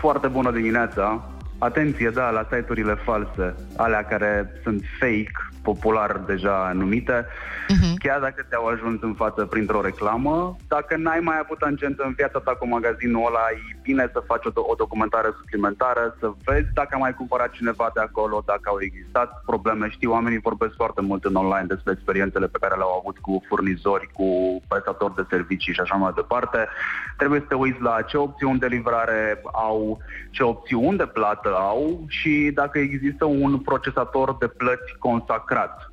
Foarte bună dimineața! Atenție, da, la site-urile false, alea care sunt fake, popular deja numite, Mhm. chiar dacă te-au ajuns în față printr-o reclamă, dacă n-ai mai avut tangență în viața ta cu magazinul ăla, e bine să faci o, do- o documentare suplimentară, să vezi dacă a mai cumpărat cineva de acolo, dacă au existat probleme. Știi, oamenii vorbesc foarte mult în online despre experiențele pe care le-au avut cu furnizori, cu prestatori de servicii și așa mai departe. Trebuie să te uiți la ce opțiuni de livrare au, ce opțiuni de plată au și dacă există un procesator de plăți consacrat.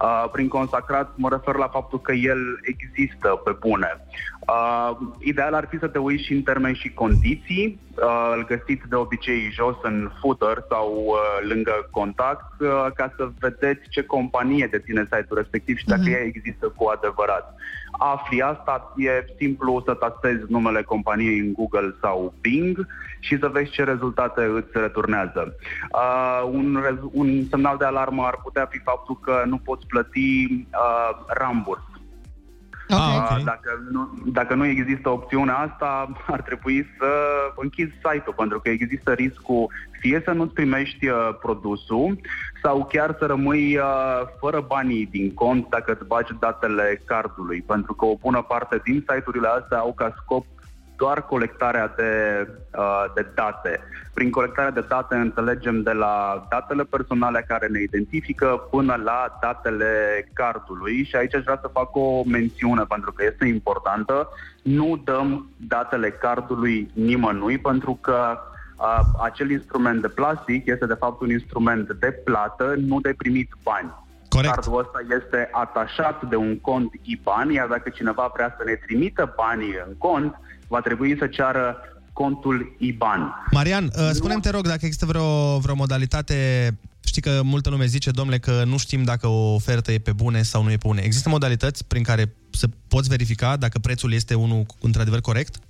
Uh, prin consacrat mă refer la faptul că el există pe bune. Uh, ideal ar fi să te uiți și în termeni și condiții. Uh, îl găsiți de obicei jos în footer sau uh, lângă contact uh, ca să vedeți ce companie deține site-ul respectiv și dacă ea există cu adevărat. Afli asta, e simplu să tastezi numele companiei în Google sau Bing și să vezi ce rezultate îți returnează. Uh, un, rez- un semnal de alarmă ar putea fi faptul că nu poți plăti uh, ramburs. Ah, Uh, Dacă, nu, dacă nu există opțiunea asta, ar trebui să închizi site-ul, pentru că există riscul fie să nu-ți primești uh, produsul sau chiar să rămâi uh, fără banii din cont dacă îți bagi datele cardului, pentru că o bună parte din site-urile astea au ca scop doar colectarea de, uh, de date. Prin colectarea de date înțelegem de la datele personale care ne identifică până la datele cardului și aici aș vrea să fac o mențiune pentru că este importantă. Nu dăm datele cardului nimănui pentru că uh, acel instrument de plastic este de fapt un instrument de plată, nu de primit bani. Corect. Cardul ăsta este atașat de un cont IBAN, iar dacă cineva vrea să ne trimită banii în cont, va trebui să ceară contul IBAN. Marian, uh, spune-mi, te rog, dacă există vreo, vreo modalitate Știi că multă lume zice, domnule, că nu știm dacă o ofertă e pe bune sau nu e pe bune. Există modalități prin care să poți verifica dacă prețul este unul într-adevăr corect?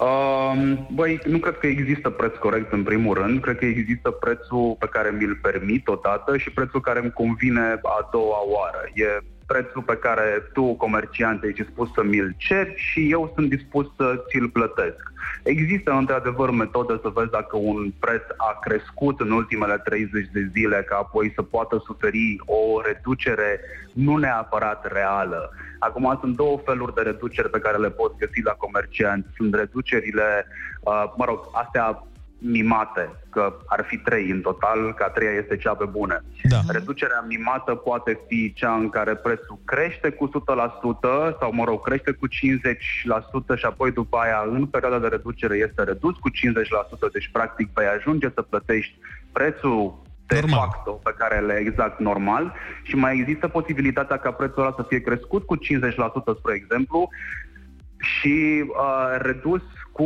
Um, băi, nu cred că există preț corect în primul rând. Cred că există prețul pe care mi-l permit odată și prețul care îmi convine a doua oară. E prețul pe care tu, comerciant, ești dispus să mi-l ceri și eu sunt dispus să ți-l plătesc. Există, într-adevăr, metode să vezi dacă un preț a crescut în ultimele 30 de zile, ca apoi să poată suferi o reducere nu neapărat reală. Acum sunt două feluri de reduceri pe care le poți găsi la comercianți. Sunt reducerile, uh, mă rog, astea mimate, că ar fi trei în total, că a treia este cea pe bune. Da. Reducerea mimată poate fi cea în care prețul crește cu 100% sau, mă rog, crește cu 50% și apoi după aia, în perioada de reducere, este redus cu 50%, deci practic vei ajunge să plătești prețul de normal. facto pe care le exact normal și mai există posibilitatea ca prețul ăla să fie crescut cu 50%, spre exemplu, și uh, redus cu,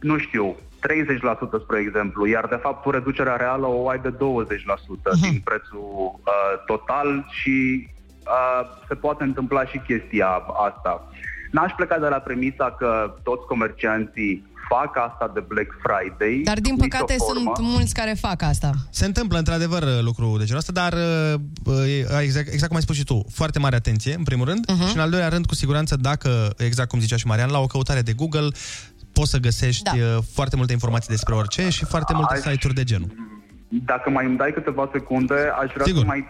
nu știu, 30% spre exemplu, iar de fapt tu reducerea reală o ai de 20% uh-huh. din prețul uh, total și uh, se poate întâmpla și chestia asta. N-aș pleca de la premisa că toți comercianții fac asta de Black Friday. Dar din sub nicio păcate formă. sunt mulți care fac asta. Se întâmplă într-adevăr lucru de genul ăsta, dar uh, exact, exact cum ai spus și tu, foarte mare atenție, în primul rând, Mhm. uh-huh. și în al doilea rând, cu siguranță, dacă, exact cum zicea și Marian, la o căutare de Google, poți să găsești Da. da. foarte multe informații despre orice și foarte multe Aș- site-uri de genul. Dacă mai îmi dai câteva secunde, aș vrea Sigur. să mai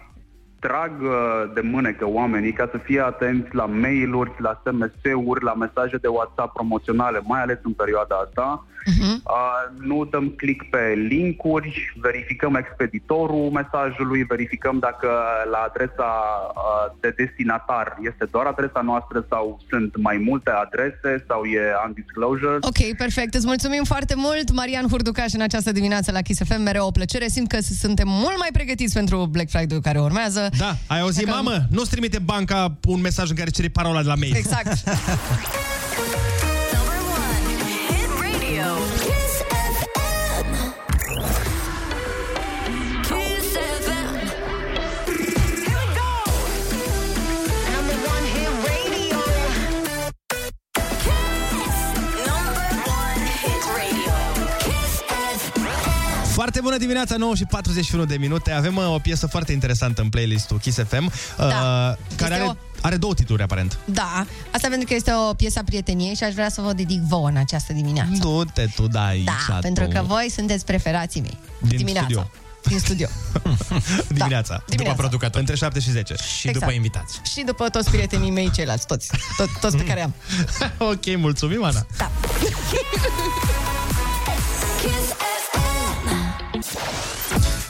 trag uh, de mânecă oamenii ca să fie atenți la mail-uri, la SMS-uri, la mesaje de WhatsApp promoționale, mai ales în perioada asta. Uh, nu dăm click pe linkuri, verificăm expeditorul mesajului, verificăm dacă la adresa uh, de destinatar este doar adresa noastră sau sunt mai multe adrese sau e undisclosure. Ok, perfect. Îți mulțumim foarte mult, Marian Hurducaș, în această dimineață la Kiss FM. Mereu o plăcere. Simt că suntem mult mai pregătiți pentru Black Friday care urmează. Da, ai auzit, Dacă- mamă? Nu-ți trimite banca un mesaj în care cere parola de la mail. Exact. Foarte bună dimineața, 9 și 41 de minute. Avem uh, o piesă foarte interesantă în playlistul Kiss FM, uh, care Este are, o- are două titluri, aparent. Da, asta pentru că este o piesă a prieteniei și aș vrea să vă dedic vouă în această dimineață. Du-te tu, da, aici, Da, pentru tu. că voi sunteți preferații mei. Din dimineața. studio. Din studio. Dimineața. Dimineața. După producător. Între 7 și 10. Și Exact. după invitați. Și după toți prietenii mei ceilalți, toți. Tot, toți pe care am. ok, mulțumim, Ana. Da.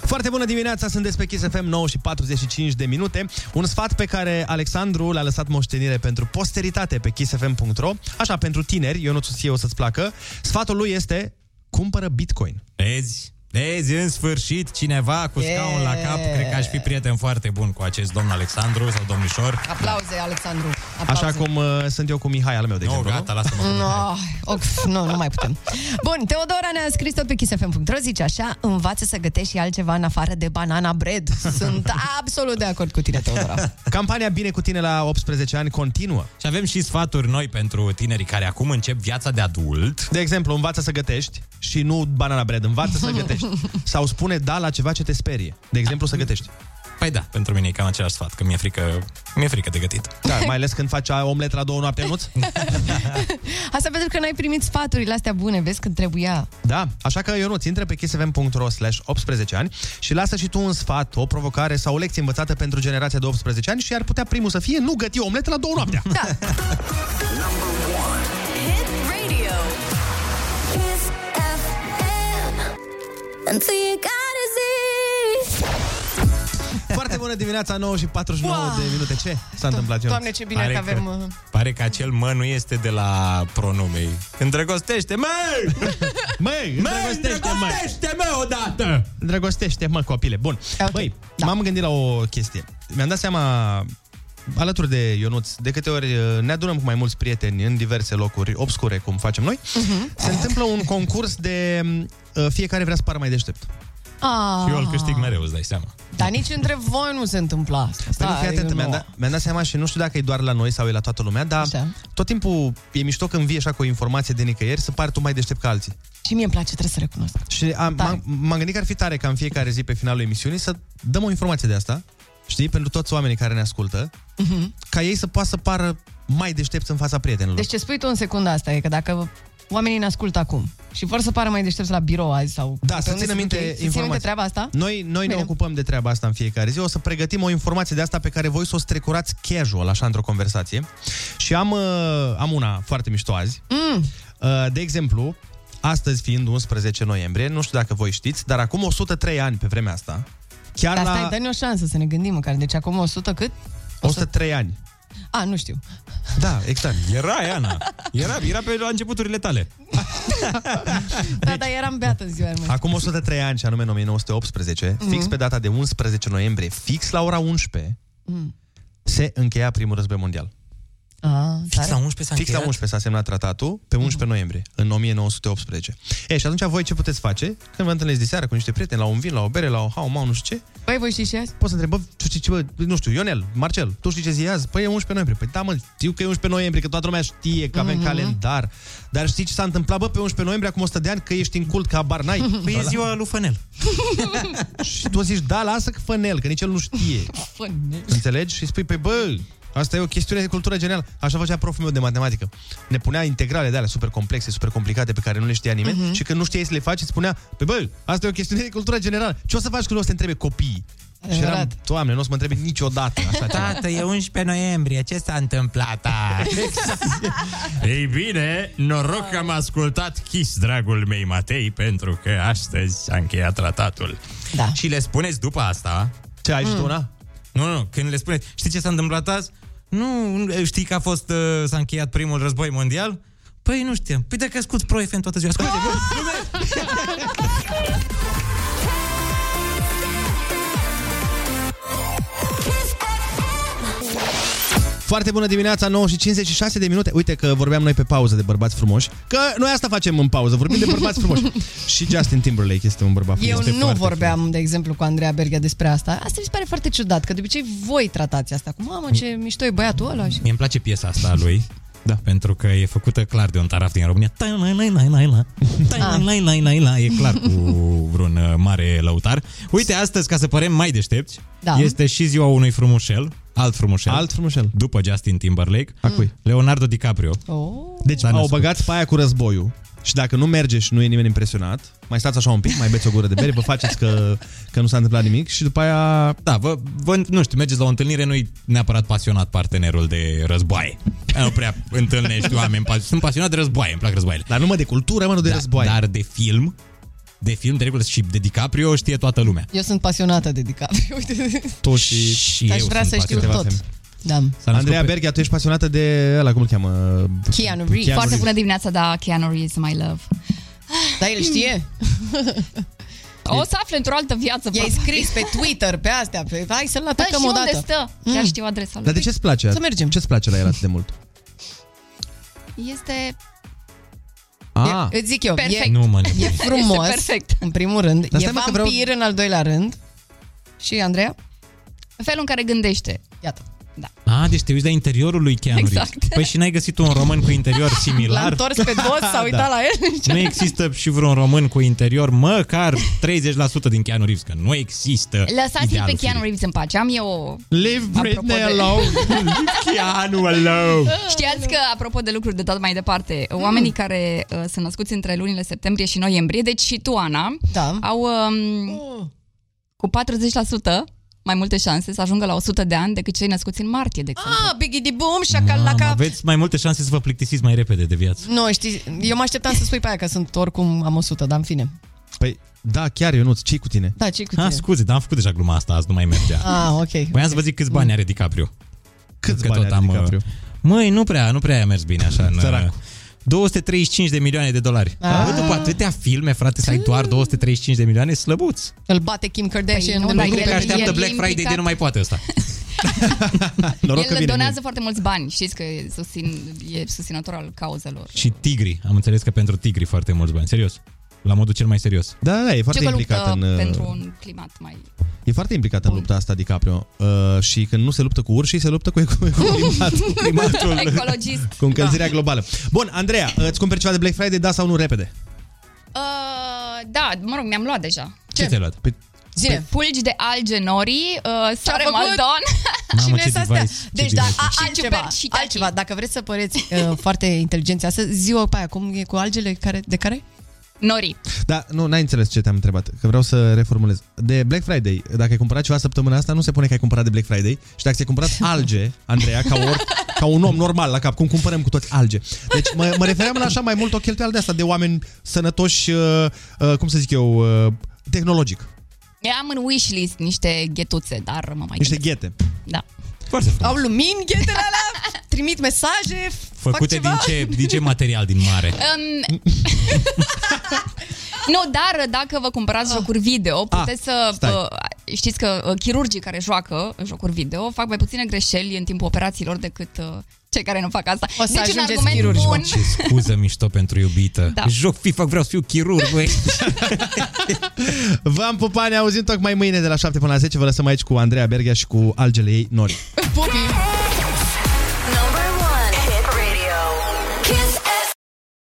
Foarte bună dimineața, sunt pe Kiss FM 9 și 45 de minute. Un sfat pe care Alexandru l-a lăsat moștenire pentru posteritate pe kissfm.ro. Așa, pentru tineri, eu nu ție o să-ți placă. Sfatul lui este cumpără Bitcoin. Vezi? Vezi, în sfârșit, cineva cu scaun la cap, cred că aș fi prieten foarte bun cu acest domn Alexandru sau domnișor. Aplauze, Alexandru. Aplauze. Așa cum uh, sunt eu cu Mihai al meu, de No, exemplu. gata, lasă-mă. No, of, nu, nu mai putem. Bun, Teodora ne-a scris tot pe kissfm.ro, zice așa, învață să gătești și altceva în afară de banana bread. Sunt absolut de acord cu tine, Teodora. Campania Bine cu tine la 18 ani continuă. Și avem și sfaturi noi pentru tinerii care acum încep viața de adult. De exemplu, învață să gătești și nu banana bread, învață să gătești. Sau spune da la ceva ce te sperie. De exemplu, să gătești. Păi da, pentru mine e cam același sfat, că mi-e frică, mi-e frică de gătit. Da, mai ales când faci omlet la două noapte, nuț? Asta pentru că n-ai primit sfaturile astea bune, vezi când trebuia. Da, așa că eu nu intră pe kissfm.ro slash 18 ani și lasă și tu un sfat, o provocare sau o lecție învățată pentru generația de 18 ani și ar putea primul să fie nu găti omlete la două noaptea. Da. Hit radio. Bună dimineața, 9 și 49 de minute. Ce s-a întâmplat, Ionuț? Doamne, ce bine Pare că avem... că- uh, Pare că acel mă nu este de la pronumei. Îndrăgostește, mă! Măi, îndrăgostește, mă! Îndrăgostește, mă, odată! Îndrăgostește, mă, copile. Bun. Ok, Băi, da. m-am gândit la o chestie. Mi-am dat seama alături de Ionuț, de câte ori uh, ne adunăm cu mai mulți prieteni în diverse locuri obscure, cum facem noi, Mhm. se întâmplă un concurs de uh, fiecare vrea să pară mai deștept. Ah, Și eu îl câștig mereu, îți dai seama. Dar nici între voi nu se întâmplă asta. Păi nu, Stai, fii atent, nu. mi-am dat, mi-am dat seama și nu știu dacă e doar la noi sau e la toată lumea, dar Așa. tot timpul e mișto când vii așa cu o informație de nicăieri să pari tu mai deștept ca alții. Și mie îmi place, trebuie să recunosc. Și am, m-am, m-am gândit că ar fi tare ca în fiecare zi pe finalul emisiunii să dăm o informație de asta, știi, pentru toți oamenii care ne ascultă, Mhm. ca ei să poată să pară mai deștepți în fața prietenilor. Deci ce spui tu în secunda asta e că dacă oamenii ne ascultă acum și vor să pară mai deștepți la birou azi sau... Da, pe să unde ținem se minte duc ei, să ținem minte informații. treaba asta? Noi, noi ne Bine. ocupăm de treaba asta în fiecare zi. O să pregătim o informație de asta pe care voi să o strecurați casual, așa, într-o conversație. Și am, uh, am una foarte mișto azi. Mm. Uh, de exemplu, astăzi fiind 11 noiembrie, nu știu dacă voi știți, dar acum 103 ani pe vremea asta, chiar Dar la stai, dă-ne o șansă să ne gândim măcar. Deci acum 100 cât? 103 ani. A, nu știu. Da, exact. Era, Ana. Era, era pe la începuturile tale. Da, dar eram beată în ziua mea. Acum 103 ani, și anume în 1918, Mhm. fix pe data de 11 noiembrie, fix la ora 11, Mm. se încheia primul război mondial. Ah, Fix la 11 s-a Fix la încheiat? 11 s-a semnat tratatul, pe 11 noiembrie, în 1918. E, și atunci voi ce puteți face? Când vă întâlniți de seară cu niște prieteni, la un vin, la o bere, la o hau, mau, nu știu ce, Păi voi știți și azi? poți să întrebi, bă, tu știi ce, bă, nu știu, Ionel, Marcel, tu știi ce zi e azi? Păi e 11 noiembrie. Păi da, mă, știu că e 11 noiembrie, că toată lumea știe că avem Mhm. calendar. Dar știi ce s-a întâmplat, bă, pe 11 noiembrie, acum 100 de ani, că ești în cult, că abar n-ai? Păi e ziua lui Fănel. Și tu zici, da, lasă că fănel, că nici el nu știe. Înțelegi? Și spui, pe bă, asta e o chestiune de cultură generală. Așa făcea proful meu de matematică. Ne punea integrale de alea super complexe, super complicate, pe care nu le știa nimeni Mhm. și când nu știai să le faci, îți spunea, pe bă, asta e o chestiune de cultură generală. Ce o să faci când o să te întrebe copiii? Și eram, doamne, nu o să mă întrebi niciodată așa ceva. Tată, e 11 noiembrie, ce s-a întâmplat azi? Ei bine, noroc că am ascultat Kiss, dragul mei Matei, pentru că astăzi s-a încheiat tratatul. Da. Și le spuneți după asta... Ce, ai și tu una? Nu, nu, când le spuneți, știi ce s-a întâmplat azi? Nu, știi că a fost, uh, s-a încheiat primul război mondial? Păi nu știam. Păi dacă ascult Pro FM toată ziua, ascultă Foarte bună dimineața, 9 și 56 de minute. Uite că vorbeam noi pe pauză de bărbați frumoși. Că noi asta facem în pauză, vorbim de bărbați frumoși. și Justin Timberlake este un bărbat Eu frumos. nu vorbeam, de exemplu, cu Andreea Berghia despre asta. Asta mi se pare foarte ciudat, că de obicei voi tratați asta cu mamă, ce mișto e băiatul ăla. Și... Mie îmi place piesa asta a lui. Da. Pentru că e făcută clar de un taraf din România. Ta-la-la-la-la-la. E clar cu vreun uh, mare lăutar. Uite, astăzi, ca să părem mai deștepți, Da. este și ziua unui frumușel, alt frumușel. Alt frumușel. După Justin Timberlake. A cui? Leonardo DiCaprio. Oh. Deci S-a au născut. băgat pe aia cu războiul și dacă nu merge și nu e nimeni impresionat, mai stați așa un pic, mai beți o gură de bere, vă faceți că, că nu s-a întâmplat nimic și după aia... Da, vă, vă, nu știu, mergeți la o întâlnire, nu-i neapărat pasionat partenerul de războaie. Nu prea întâlnești oameni. pas- Sunt pasionat de războaie, îmi plac războaiele. Dar numai de cultură, mă, nu de da, războaie. Dar de film, de film, de regulă și de DiCaprio știe toată lumea. Eu sunt pasionată de DiCaprio. Uite. Tu și... Și Aș eu vrea sunt să știu pasionat. tot. Da. S-a născut Andreea pe- Berghia, tu ești pasionată de ăla, cum îl cheamă? Keanu Reeves. Foarte bună dimineața, da, Keanu Reeves, my love. Da, el știe. O să afle într-o altă viață. I-ai probabil. scris pe Twitter, pe astea, pe... hai să-l Da, atacăm și o unde dată. stă? Chiar știu adresa lui. Dar de ce-ți place? Să mergem. Ce-ți place la el atât de mult? Este Ah, Îți zic eu, Perfect. e, Nu mă e Este frumos, perfect. în primul rând, Dar e stai, mă, că vampir vreau- în al doilea rând. Și Andreea? felul în care gândește. Iată. A, deci te uiți la interiorul lui Keanu Exact. Reeves. Păi și n-ai găsit un român cu interior L-a similar? întors pe dos, s-a uitat Da. la el. Nu există și vreun român cu interior măcar 30% din Keanu Reeves, că nu există Lăsați-l pe idealul Keanu Reeves în pace. Am eu... Leave Apropo Britney de- alone. Keanu alone. Știați că, apropo de lucruri de tot mai departe, oamenii care uh, sunt născuți între lunile septembrie și noiembrie, deci și tu, Ana, Da. au um, cu 40% mai multe șanse să ajungă la 100 de ani decât cei născuți în martie, de exemplu. Ah, bigidi boom, Mamă, șacalaca. aveți mai multe șanse să vă plictisiți mai repede de viață. Nu, știi, eu mă așteptam să spui pe aia că sunt oricum am 100, dar în fine. Păi, da, chiar, Ionuț, ce cu tine? Da, ce cu Ah, tine? scuze, dar am făcut deja gluma asta, azi nu mai mergea. Ah, ok. Voiam să vă zic câți bani are DiCaprio. Câți Că bani tot are am, uh, DiCaprio? Măi, nu prea, nu prea a mers bine așa. În, Săracu. Uh, 235 de milioane de dolari. Ah. Bă, după atâtea filme, frate, să ai doar 235 de milioane, slăbuț. Îl bate Kim Kardashian. Păi nu, în dar Nu lucru cred că el- pe- așteaptă el e Black Friday implicat. de nu mai poate ăsta. Noroc că El vine donează mâine. foarte mulți bani, știți că e, susțin, e susținător al cauzelor. Și tigri. Am înțeles că pentru tigri foarte mulți bani. Serios. La modul cel mai serios. Da, da, e foarte Ce că implicat luptă în... uh, pentru un climat mai... E foarte implicat în lupta asta DiCaprio. Uh, și când nu se luptă cu urșii, se luptă cu, cu, cu climatul, cu climatul Ecologist. cu încălzirea globală. Bun, Andreea, îți cumperi ceva de Black Friday, da sau nu, repede? Uh, da, mă rog, mi-am luat deja. Ce, ți-ai luat? Păi, Zine. Pulgi de alge nori, uh, sare făcut? maldon. Mamă, Cine ce sunt astea? device. ce Deci, da, device. a, Și altceva, ciuperci și altceva. Dacă vreți să păreți uh, foarte inteligenți astăzi, ziua pe aia, cum e cu algele care, de care? Nori. Da, nu, n-ai înțeles ce te-am întrebat, că vreau să reformulez. De Black Friday, dacă ai cumpărat ceva săptămâna asta, nu se pune că ai cumpărat de Black Friday și dacă ți-ai cumpărat alge, Andreea, ca, or, ca un om normal la cap, cum cumpărăm cu toți alge. Deci mă, mă refeream la așa mai mult o cheltuială de asta, de oameni sănătoși, uh, uh, cum să zic eu, uh, tehnologic. Eu am în wishlist niște ghetuțe, dar mă mai Niște gândesc. ghete. Da. Foarte frumos. Au lumini, ghetele alea, trimit mesaje, Făcute fac din ceva. ce, din ce material din mare? Um, nu, dar dacă vă cumpărați jocuri video, puteți să... stai. vă- știți că uh, chirurgii care joacă jocuri video fac mai puține greșeli în timpul operațiilor decât uh, cei care nu fac asta. O să deci un ajungeți argument chirurgi, bun. Ce scuză mișto pentru iubită. Da. Joc FIFA, vreau să fiu chirurg, băi. V-am pupat, ne auzim tocmai mâine de la 7 până la 10. Vă lăsăm aici cu Andreea Berghia și cu algele ei Nori. Pupii!